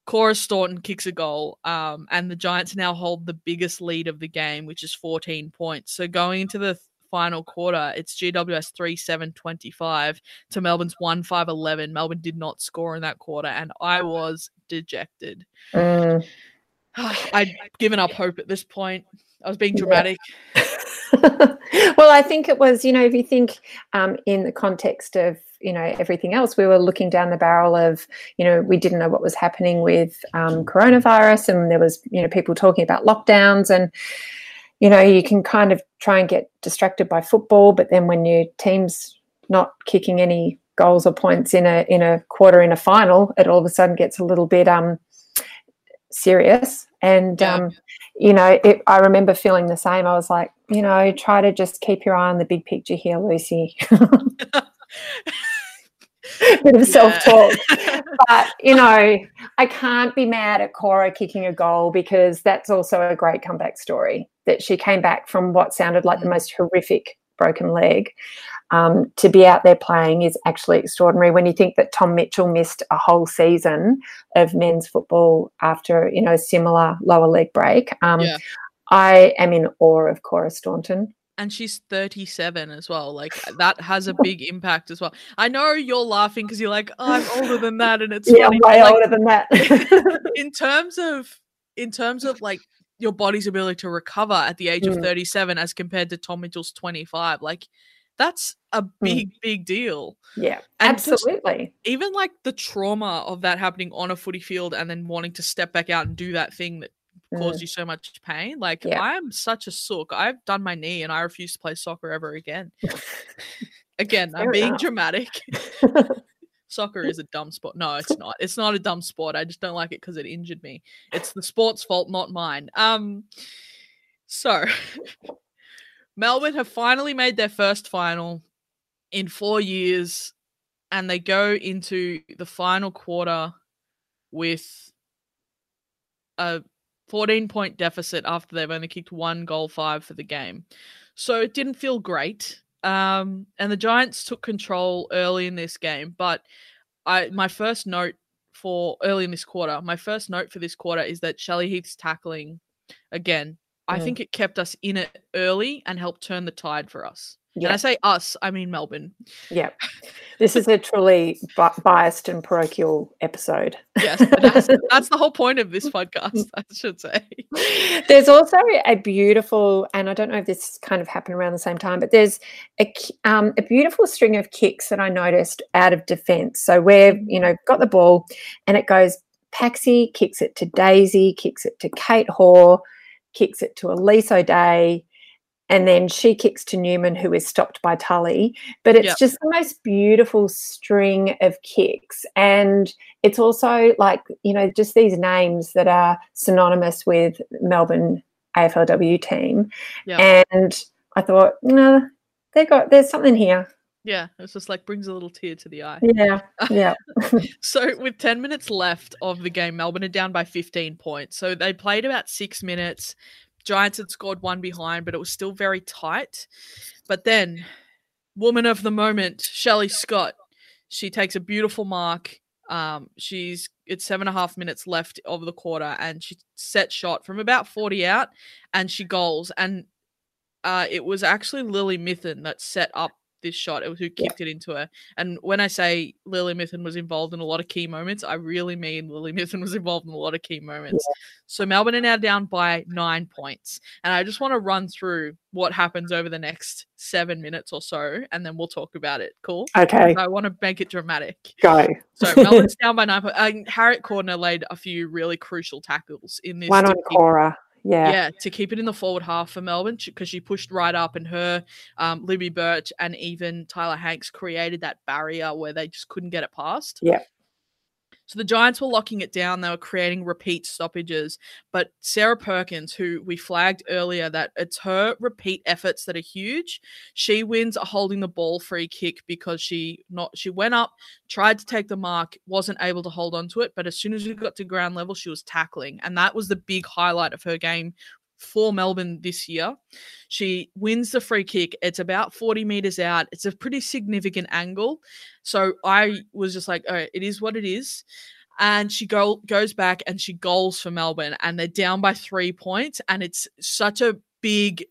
Cora Staunton kicks a goal, um, and the Giants now hold the biggest lead of the game, which is 14 points. So going into the final quarter, it's GWS 3 7 25 to Melbourne's 1 5 11. Melbourne did not score in that quarter, and I was dejected. Mm. [sighs] I'd given up hope at this point. I was being dramatic. Yeah. [laughs] well, I think it was, you know, if you think um, in the context of, you know, everything else, we were looking down the barrel of, you know, we didn't know what was happening with um, coronavirus and there was, you know, people talking about lockdowns and, you know, you can kind of try and get distracted by football, but then when your team's not kicking any goals or points in a in a quarter in a final, it all of a sudden gets a little bit um serious. And yeah. um, you know, it, I remember feeling the same. I was like, you know, try to just keep your eye on the big picture here, Lucy. [laughs] [laughs] [laughs] Bit of self talk. [laughs] but, you know, I can't be mad at Cora kicking a goal because that's also a great comeback story that she came back from what sounded like the mm. most horrific broken leg um, to be out there playing is actually extraordinary. When you think that Tom Mitchell missed a whole season of men's football after you know a similar lower leg break, um, yeah. I am in awe of Cora Staunton. And she's 37 as well. Like that has a big impact as well. I know you're laughing because you're like, oh, I'm older than that, and it's [laughs] yeah, funny. way like, older than that. [laughs] in terms of, in terms of like your body's ability to recover at the age mm. of 37 as compared to Tom Mitchell's 25, like that's a mm. big, mm. big deal. Yeah, and absolutely. even like the trauma of that happening on a footy field and then wanting to step back out and do that thing that mm. caused you so much pain. Like, yeah. I'm such a sook. I've done my knee and I refuse to play soccer ever again. [laughs] again, Fair I'm being enough. dramatic. [laughs] [laughs] soccer is a dumb sport. No, it's not. It's not a dumb sport. I just don't like it because it injured me. It's the sport's fault, not mine. Um, so Melbourne have finally made their first final in four years, and they go into the final quarter with a 14 point deficit after they've only kicked one goal five for the game. So it didn't feel great. Um, and the Giants took control early in this game, but I my first note for early in this quarter, my first note for this quarter is that Shelley Heath's tackling again I think it kept us in it early and helped turn the tide for us. Yeah. And I say us, I mean Melbourne. Yeah. This is a truly biased and parochial episode. Yes, that's, [laughs] that's, the whole point of this podcast, I should say. There's also a beautiful, and I don't know if this kind of happened around the same time, but there's a, um, a beautiful string of kicks that I noticed out of defense. So where, you know, got the ball and it goes Paxi, kicks it to Daisy, kicks it to Kate Hore, kicks it to Elise O'Dea, and then she kicks to Newman, who is stopped by Tully. But it's yep. just the most beautiful string of kicks. And it's also like, you know, just these names that are synonymous with Melbourne AFLW team. Yep. And I thought, no, they got there's something here. Yeah, it's just like brings a little tear to the eye. Yeah, yeah. [laughs] so with 10 minutes left of the game, Melbourne are down by 15 points. So they played about six minutes. Giants had scored one behind, but it was still very tight. But then, woman of the moment, Shelley Scott, she takes a beautiful mark. Um, she's it's seven and a half minutes left of the quarter, and she set shot from about 40 out, and she goals. And uh, it was actually Lily Mithen that set up this shot. It was who kicked yeah. it into her. And when I say Lily Mithen was involved in a lot of key moments, I really mean Lily Mithen was involved in a lot of key moments. Yeah. So Melbourne are now down by nine points. And I just want to run through what happens over the next seven minutes or so, and then we'll talk about it. Cool. Okay. I want to make it dramatic. Go. So [laughs] Melbourne's down by nine points. Uh, Harriet Cordner laid a few really crucial tackles in this. One on Cora. Yeah. Yeah, to keep it in the forward half for Melbourne because she pushed right up and her, um, Libby Birch and even Tyler Hanks created that barrier where they just couldn't get it past. Yeah. So the Giants were locking it down. They were creating repeat stoppages. But Sarah Perkins, who we flagged earlier that it's her repeat efforts that are huge, she wins a holding the ball free kick because she not she went up, tried to take the mark, wasn't able to hold on to it. But as soon as we got to ground level, she was tackling. And that was the big highlight of her game for Melbourne this year. She wins the free kick. It's about 40 meters out. It's a pretty significant angle. So I was just like, oh, it is what it is. And she go, goes back and she goals for Melbourne, and they're down by three points. And it's such a big,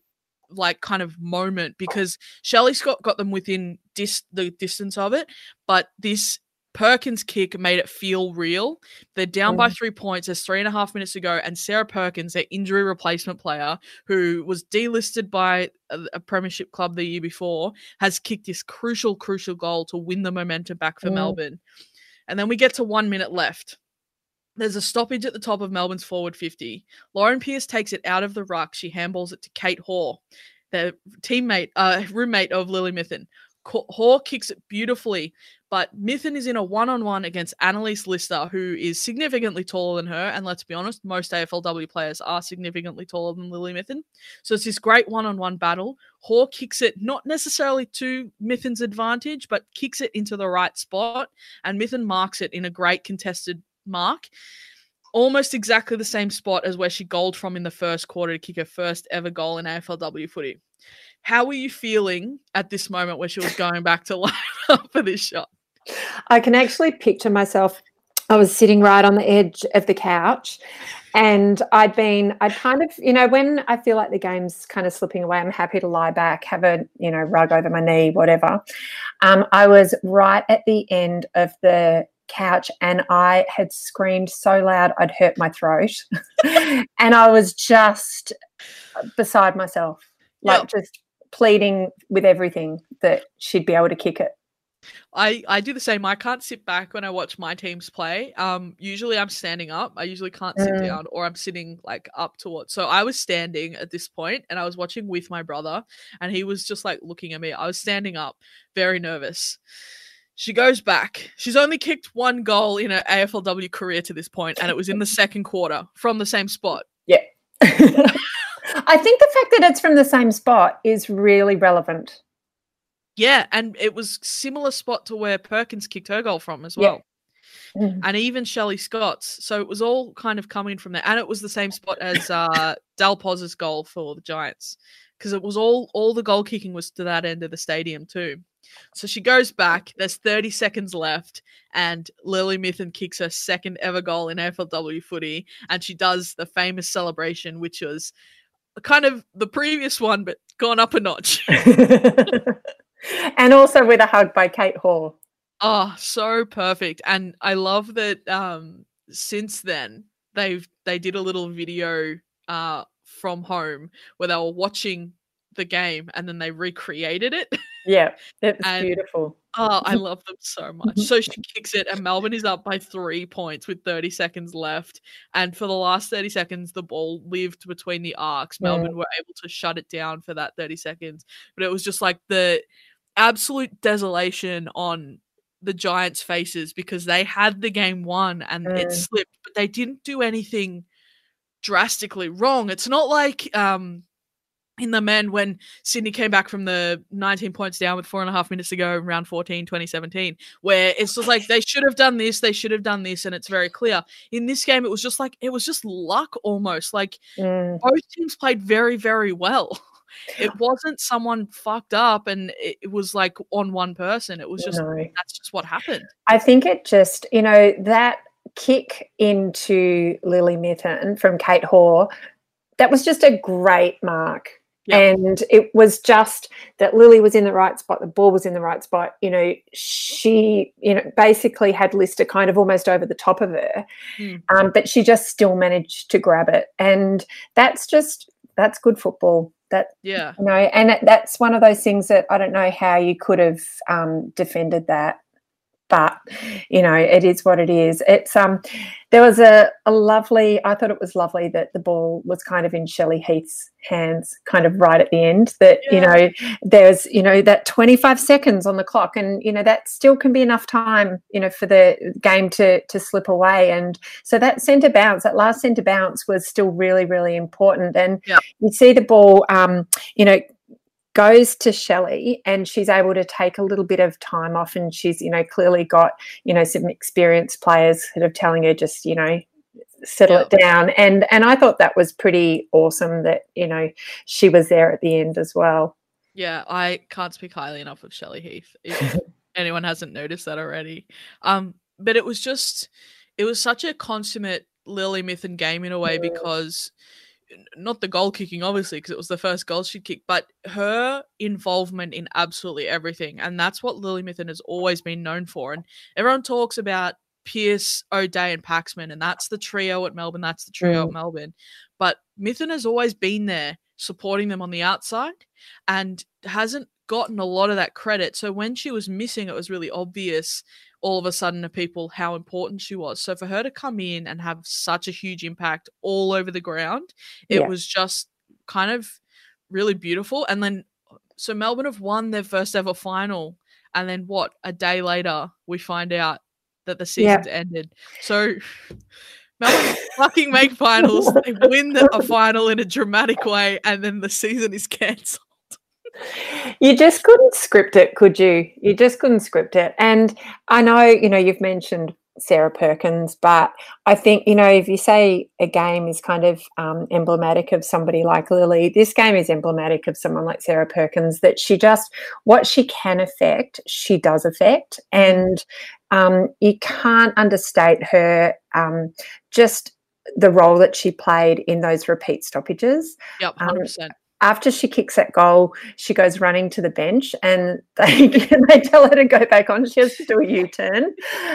like, kind of moment because Shelley Scott got them within dis- the distance of it. But this Perkins' kick made it feel real. They're down mm. by three points. There's three and a half minutes to go, and Sarah Perkins, their injury replacement player, who was delisted by a, a Premiership club the year before, has kicked this crucial, crucial goal to win the momentum back for mm. Melbourne. And then we get to one minute left. There's a stoppage at the top of Melbourne's forward 50. Lauren Pearce takes it out of the ruck. She handballs it to Kate Hore, their teammate, uh, roommate of Lily Mithen. Hore kicks it beautifully, but Mithen is in a one on one against Annalise Lister, who is significantly taller than her. And let's be honest, most AFLW players are significantly taller than Lily Mithen. So it's this great one on one battle. Hore kicks it not necessarily to Mithen's advantage, but kicks it into the right spot. And Mithen marks it in a great contested mark almost exactly the same spot as where she goaled from in the first quarter to kick her first ever goal in AFLW footy. How were you feeling at this moment where she was going back to line up for this shot? I can actually picture myself. I was sitting right on the edge of the couch and I'd been, I'd kind of, you know, when I feel like the game's kind of slipping away, I'm happy to lie back, have a, you know, rug over my knee, whatever. Um, I was right at the end of the couch and I had screamed so loud I'd hurt my throat. [laughs] and I was just beside myself, like yep. just pleading with everything that she'd be able to kick it. I I do the same. I can't sit back when I watch my teams play. Um, usually I'm standing up. I usually can't sit mm. down, or I'm sitting like up towards. So I was standing at this point, and I was watching with my brother, and he was just like looking at me. I was standing up, very nervous. She goes back. She's only kicked one goal in her AFLW career to this point, and it was in the [laughs] second quarter from the same spot. Yeah. [laughs] I think the fact that it's from the same spot is really relevant. Yeah, and it was similar spot to where Perkins kicked her goal from as well. Yeah. Mm-hmm. And even Shelley Scott's. So it was all kind of coming from there. And it was the same spot as uh [laughs] Dal Pos's goal for the Giants. Because it was all all the goal kicking was to that end of the stadium too. So she goes back. There's 30 seconds left, and Lily Mithen kicks her second ever goal in AFLW footy, and she does the famous celebration, which was kind of the previous one, but gone up a notch. [laughs] [laughs] and also with a hug by Kate Hore. Oh, so perfect. And I love that um since then they've they did a little video uh from home where they were watching the game and then they recreated it. Yeah, it's [laughs] beautiful. Oh, I [laughs] love them so much. So she kicks it, and Melbourne is up by three points with 30 seconds left. And for the last 30 seconds, the ball lived between the arcs. Melbourne yeah. were able to shut it down for that 30 seconds. But it was just like the absolute desolation on the Giants' faces because they had the game won and mm. it slipped, but they didn't do anything drastically wrong. It's not like um in the men when Sydney came back from the 19 points down with four and a half minutes to go in round 14, 2017, where it's just like they should have done this, they should have done this, and it's very clear. In this game, it was just like it was just luck almost. Like mm. both teams played very, very well. [laughs] It wasn't someone fucked up and it was like on one person. It was just no. that's just what happened. I think it just, you know, that kick into Lily Mithen from Kate Hore, that was just a great mark Yep. And it was just that Lily was in the right spot, the ball was in the right spot. You know, she, you know, basically had Lister kind of almost over the top of her, mm. um, but she just still managed to grab it. And that's just, that's good football. That, yeah. You know, and that's one of those things that I don't know how you could have um, defended that but you know it is what it is it's um there was a, a lovely i thought it was lovely that the ball was kind of in shelley heath's hands kind of right at the end that yeah. you know there's you know that 25 seconds on the clock and you know that still can be enough time you know for the game to to slip away and so that center bounce that last center bounce was still really really important and yeah. you see the ball um you know goes to Shelley and she's able to take a little bit of time off and she's, you know, clearly got, you know, some experienced players that are telling her just, you know, settle it down. And and I thought that was pretty awesome that, you know, she was there at the end as well. Yeah, I can't speak highly enough of Shelley Heath. If [laughs] anyone hasn't noticed that already. Um, but it was just it was such a consummate Lily Mithen game in a way because not the goal kicking, obviously, because it was the first goal she kicked, but her involvement in absolutely everything. And that's what Lily Mithen has always been known for. And everyone talks about Pearce, O'Dea, and Paxman, and that's the trio at Melbourne. That's the trio mm. at Melbourne. But Mithen has always been there supporting them on the outside and hasn't gotten a lot of that credit. So when she was missing, it was really obvious all of a sudden to people how important she was. So for her to come in and have such a huge impact all over the ground, it yeah. was just kind of really beautiful. And then so Melbourne have won their first ever final. And then what? A day later, we find out that the season's yeah. ended. So Melbourne fucking make [laughs] finals. They win the, a final in a dramatic way, and then the season is cancelled you just couldn't script it, could you? You just couldn't script it. And I know, you know, you've mentioned Sarah Perkins, but I think, you know, if you say a game is kind of um, emblematic of somebody like Lily, this game is emblematic of someone like Sarah Perkins, that she just, what she can affect, she does affect. And um, you can't understate her um, just the role that she played in those repeat stoppages. Yep, 100%. Um, after she kicks that goal, she goes running to the bench and they, [laughs] they tell her to go back on. She has to do a U turn.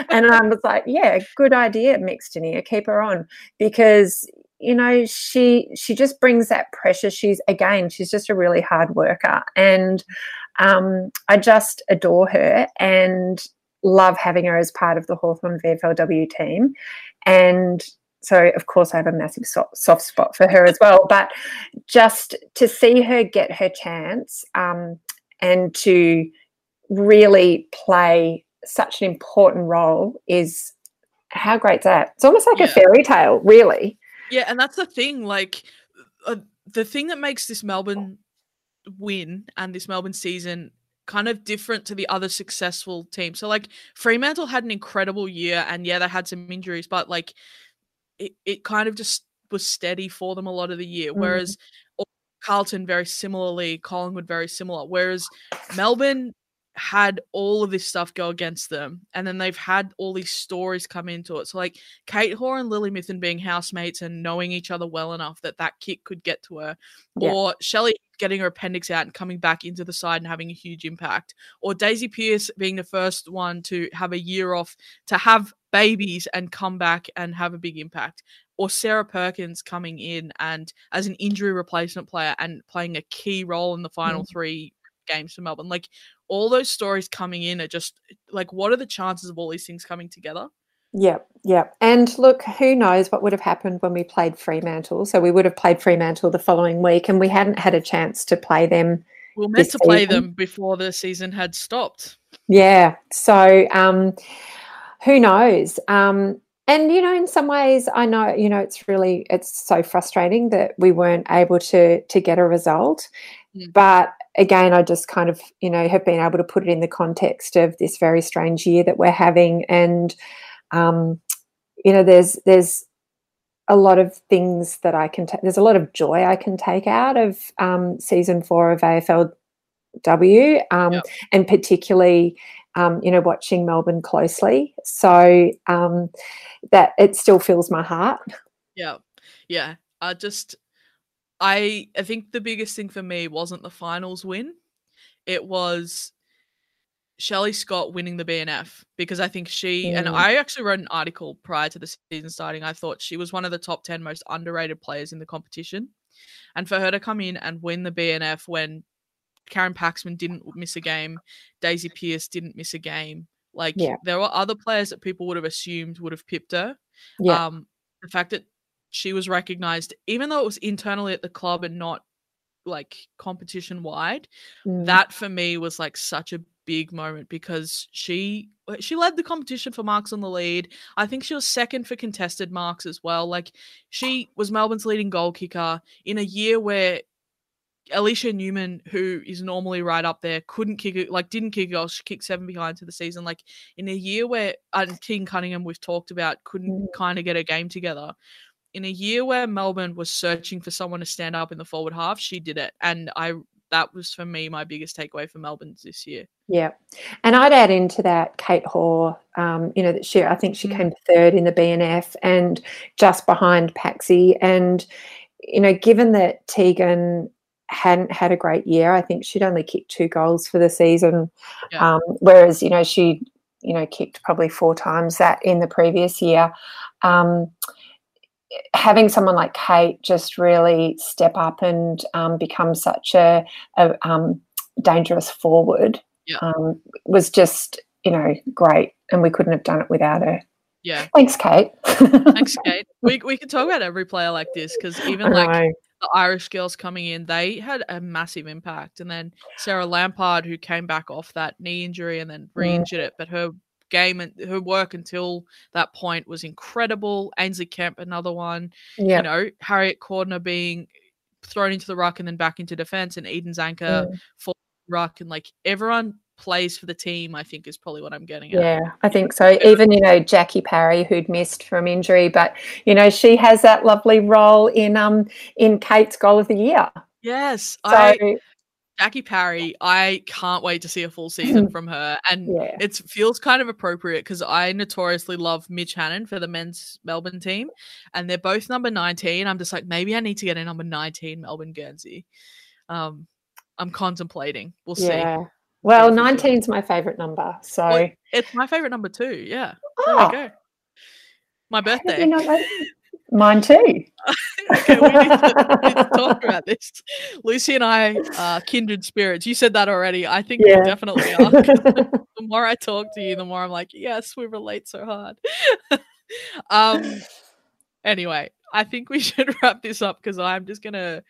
And I was like, yeah, good idea, Mick Stinear, keep her on because you know she she just brings that pressure she's again she's just a really hard worker and um, i just adore her and love having her as part of the hawthorn vflw team and so of course I have a massive soft spot for her as well. But just to see her get her chance um, and to really play such an important role is how great's that? It's almost like yeah. a fairy tale, really. Yeah, and that's the thing. Like uh, the thing that makes this Melbourne win and this Melbourne season kind of different to the other successful teams. So like Fremantle had an incredible year and yeah, they had some injuries, but like it, it kind of just was steady for them a lot of the year. Mm-hmm. Whereas Carlton very similarly, Collingwood very similar. Whereas Melbourne had all of this stuff go against them, and then they've had all these stories come into it. So like Kate Hore and Lily Mithen being housemates and knowing each other well enough that that kick could get to her, yeah. or Shelley getting her appendix out and coming back into the side and having a huge impact, or Daisy Pearce being the first one to have a year off to have babies and come back and have a big impact or Sarah Perkins coming in and as an injury replacement player and playing a key role in the final mm. three games for Melbourne. Like all those stories coming in are just like what are the chances of all these things coming together? Yeah, yeah. And look, who knows what would have happened when we played Fremantle. So we would have played Fremantle the following week and we hadn't had a chance to play them. We were meant to play them before the season had stopped. Yeah. So um who knows? Um, and you know, in some ways, I know you know it's really it's so frustrating that we weren't able to to get a result. Mm. But again, I just kind of you know have been able to put it in the context of this very strange year that we're having, and um, you know, there's there's a lot of things that I can. take. there's a lot of joy I can take out of um, season four of AFLW, um, yep. and particularly um, you know, watching Melbourne closely. So um, that it still fills my heart. Yeah, yeah. I just, I, I think the biggest thing for me wasn't the finals win. It was Shelley Scott winning the BNF because I think she mm. and I actually wrote an article prior to the season starting. I thought she was one of the top 10 most underrated players in the competition. And for her to come in and win the BNF when Karen Paxman didn't miss a game. Daisy Pearce didn't miss a game. Like yeah. there were other players that people would have assumed would have pipped her. Yeah. Um, the fact that she was recognized, even though it was internally at the club and not like competition wide, mm. that for me was like such a big moment because she she led the competition for marks on the lead. I think she was second for contested marks as well. Like she was Melbourne's leading goal kicker in a year where Aliesha Newman, who is normally right up there, couldn't kick it, like didn't kick it off. She kicked seven behind to the season. Like in a year where and King Cunningham we've talked about couldn't Mm. kind of get a game together. In a year where Melbourne was searching for someone to stand up in the forward half, she did it. And I that was for me my biggest takeaway for Melbourne's this year. Yeah, and I'd add into that Kate Hore. Um, you know that she, I think she Mm. came third in the BNF and just behind Paxi. And you know, given that Tegan hadn't had a great year, I think she'd only kicked two goals for the season, Yeah. um, whereas you know she, you know, kicked probably four times that in the previous year. Um, having someone like Kate just really step up and um, become such a, a um, dangerous forward Yeah. um, was just you know great, and we couldn't have done it without her. Yeah. Thanks, Kate. Thanks, [laughs] Kate. We we could talk about every player like this because even like the Irish girls coming in, they had a massive impact. And then Sarah Lampard, who came back off that knee injury and then re-injured it, but her game and her work until that point was incredible. Ainslie Kemp, another one. yeah, You know, Harriet Cordner being thrown into the ruck and then back into defense, and Eden Zanker Mm. for ruck, and like everyone plays for the team. I think is probably what I'm getting at. yeah, I think so. Even you know Jackie Parry, who'd missed from injury, but you know she has that lovely role in um in Kate's goal of the year. Yes, So I Jackie Parry, I can't wait to see a full season from her. And [laughs] yeah, it feels kind of appropriate because I notoriously love Mitch Hannan for the men's Melbourne team, and they're both number 19. I'm just like, maybe I need to get a number 19 Melbourne Guernsey. Um, I'm contemplating. We'll see. yeah. Well, if we do. 19's my favourite number. So Well, it's my favorite number too. Yeah, there oh, we go. My birthday. You not know that? Mine too. [laughs] okay, we need, to, we need to talk [laughs] about this. Lucy and I are kindred spirits. You said that already. I think Yeah. we definitely [laughs] are. the more I talk to you, the more I'm like, yes, we relate so hard. um. Anyway, I think we should wrap this up because I'm just gonna,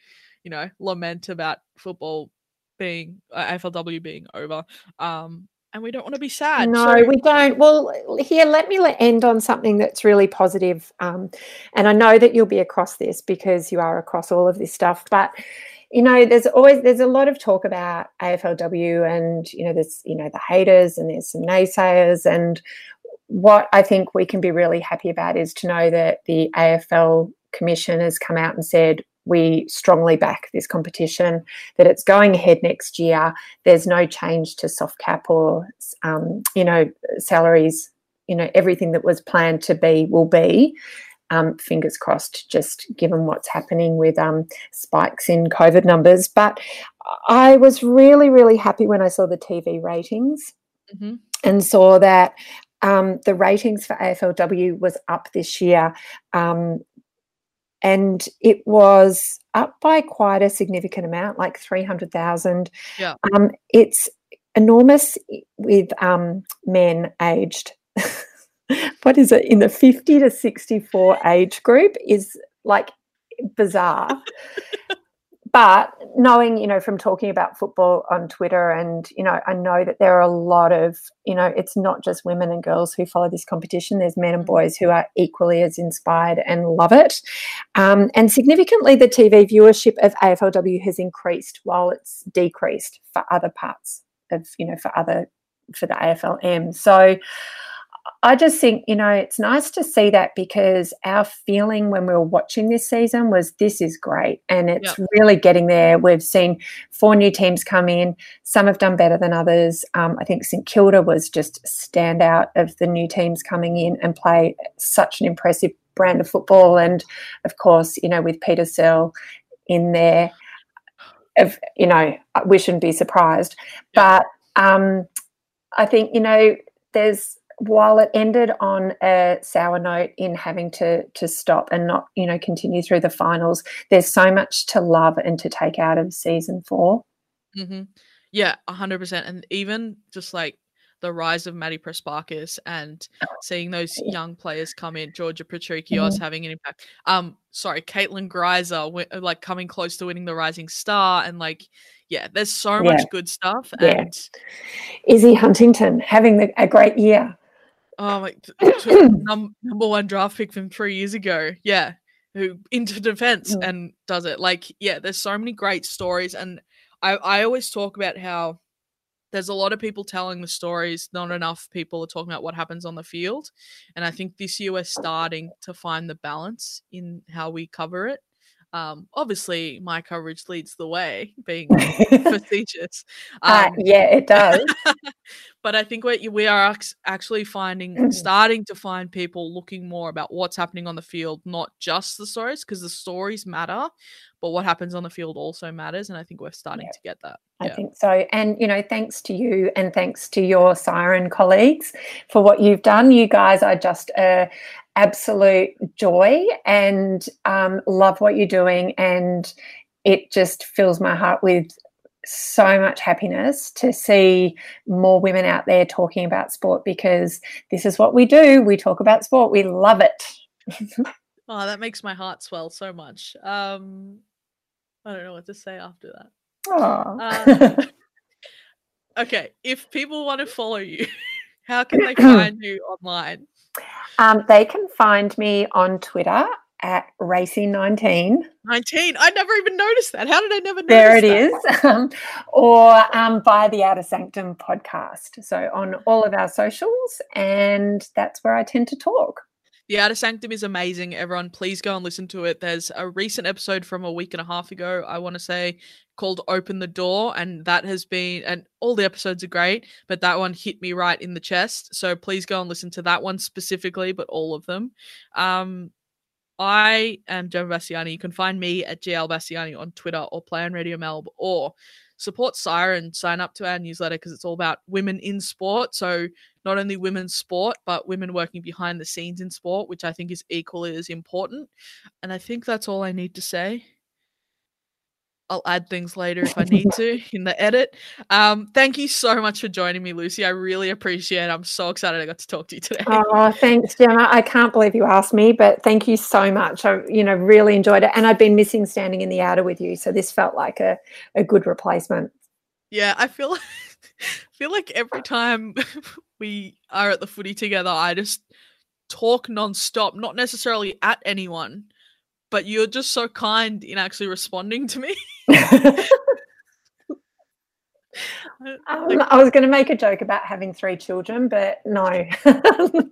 you know, lament about football being uh, FLW being over. Um, and we don't want to be sad. No, so- we don't. Well, here, let me end on something that's really positive. Um, and I know that you'll be across this because you are across all of this stuff. But you know, there's always there's a lot of talk about AFLW, and you know, there's you know the haters and there's some naysayers. And what I think we can be really happy about is to know that the AFL Commission has come out and said we strongly back this competition, that it's going ahead next year. There's no change to soft cap or um, you know salaries you know everything that was planned to be will be. Um, fingers crossed just given what's happening with um, spikes in covid numbers. But i was really really happy when i saw the tv ratings Mhm. and saw that um, the ratings for aflw was up this year. Um, and it was up by quite a significant amount like 300000 Yeah. um, it's enormous with um, men aged. [laughs] What is it? In the 50 to 64 age group is like bizarre [laughs] but knowing you know from talking about football on twitter and you know i know that there are a lot of you know it's not just women and girls who follow this competition. There's men and Mhm. boys who are equally as inspired and love it. Um, and significantly the tv viewership of aflw has increased while it's decreased for other parts of you know for other for the aflm so I just think, you know, it's nice to see that because our feeling when we were watching this season was this is great and it's really getting there. We've seen four new teams come in. Some have done better than others. Um, I think St Kilda was just standout of the new teams coming in and play such an impressive brand of football. And of course, you know, with Peta Searle in there, of you know, we shouldn't be surprised. But um, I think, you know, there's while it ended on a sour note in having to to stop and not you know continue through the finals there's so much to love and to take out of season four hmm Yeah, a hundred percent. And even just like the rise of Maddie Prespakis and seeing those young players come in, Georgia Patrikios having an impact. Um, sorry, Caitlin Greiser, like coming close to winning the Rising Star, and like, yeah, there's so Yeah. much good stuff. Yeah. And izzy huntington having the, a great year oh my, [coughs] num- number one draft pick from three years ago. Yeah, who into defense and does it. Like, yeah, there's so many great stories, and I I always talk about how there's a lot of people telling the stories, not enough people are talking about what happens on the field, and I think this year we're starting to find the balance in how we cover it. Um, obviously, my coverage leads the way, being [laughs] facetious. Uh, Um, yeah, it does. [laughs] [laughs] but I think we we are actually finding Mm. starting to find people looking more about what's happening on the field, not just the stories, because the stories matter, but what happens on the field also matters, and I think we're starting Yeah. to get that. I Yeah. think so. And, you know, thanks to you and thanks to your Siren colleagues for what you've done. You guys are just a absolute joy and um, love what you're doing. And it just fills my heart with so much happiness to see more women out there talking about sport because this is what we do. We talk about sport. We love it. [laughs] Oh, that makes my heart swell so much. Um, I don't know what to say after that. Oh. Uh, [laughs] Okay, if people want to follow you, [laughs] how can they [clears throat] find you online? um, they can find me on Twitter at Racing19. 19. I never even noticed that. How did I never notice There it that? is. [laughs] Um, or um, by the Outer Sanctum podcast. So on all of our socials, and that's where I tend to talk. The Outer Sanctum is amazing. Everyone, please go and listen to it. There's a recent episode from a week and a half ago, I want to say, called Open the Door. And that has been, and all the episodes are great, but that one hit me right in the chest. So please go and listen to that one specifically, but all of them. Um, I am Gemma Bassiani. You can find me at GL Bassiani on Twitter or Play on Radio Melb or support Siren. Sign up to our newsletter because it's all about women in sport. So not only women's sport, but women working behind the scenes in sport, which I think is equally as important. And I think that's all I need to say. I'll add things later if I need to [laughs] in the edit. Um, thank you so much for joining me, Lucy. I really appreciate it. I'm so excited I got to talk to you [laughs] today. Oh, thanks, Gemma. I can't believe you asked me, but thank you so much. I, you know, really enjoyed it, and I've been missing standing in the outer with you, so this felt like a, a good replacement. Yeah, I feel [laughs] feel like every time we are at the footy together, I just talk nonstop, not necessarily at anyone, but you're just so kind in actually responding to me. [laughs] I- Um, I was going to make a joke about having three children, but no. [laughs]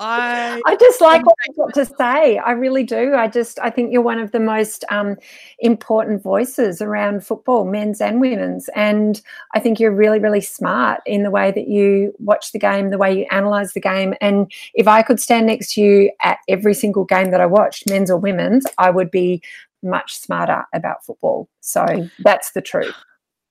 I I just like what you've got to say. I really do. I just, I think you're one of the most um, important voices around football, men's and women's. And I think you're really, really smart in the way that you watch the game, the way you analyze the game. And if I could stand next to you at every single game that I watched, men's or women's, I would be much smarter about football. So that's the truth.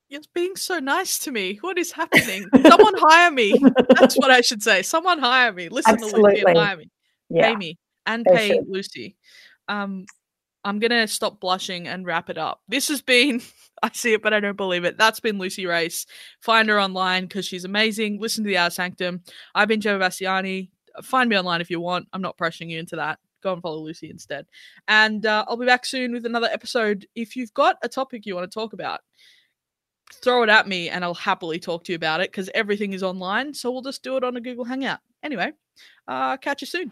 you're being so nice to me. What is happening? Someone hire me. That's what I should say. Someone hire me. Listen to Lucy Absolutely. and hire me. Yeah. Pay me and They pay should. Lucy. Um, I'm gonna stop blushing and wrap it up. This has been [laughs] I see it, but I don't believe it. That's been Lucy Race. Find her online because she's amazing. Listen to the Outer Sanctum. I've been Joe Bassiani. Find me online if you want. I'm not pressuring you into that. Go and follow Lucy instead. And uh, I'll be back soon with another episode. If you've got a topic you want to talk about, throw it at me and I'll happily talk to you about it because everything is online. So we'll just do it on a Google Hangout. Anyway, uh, catch you soon.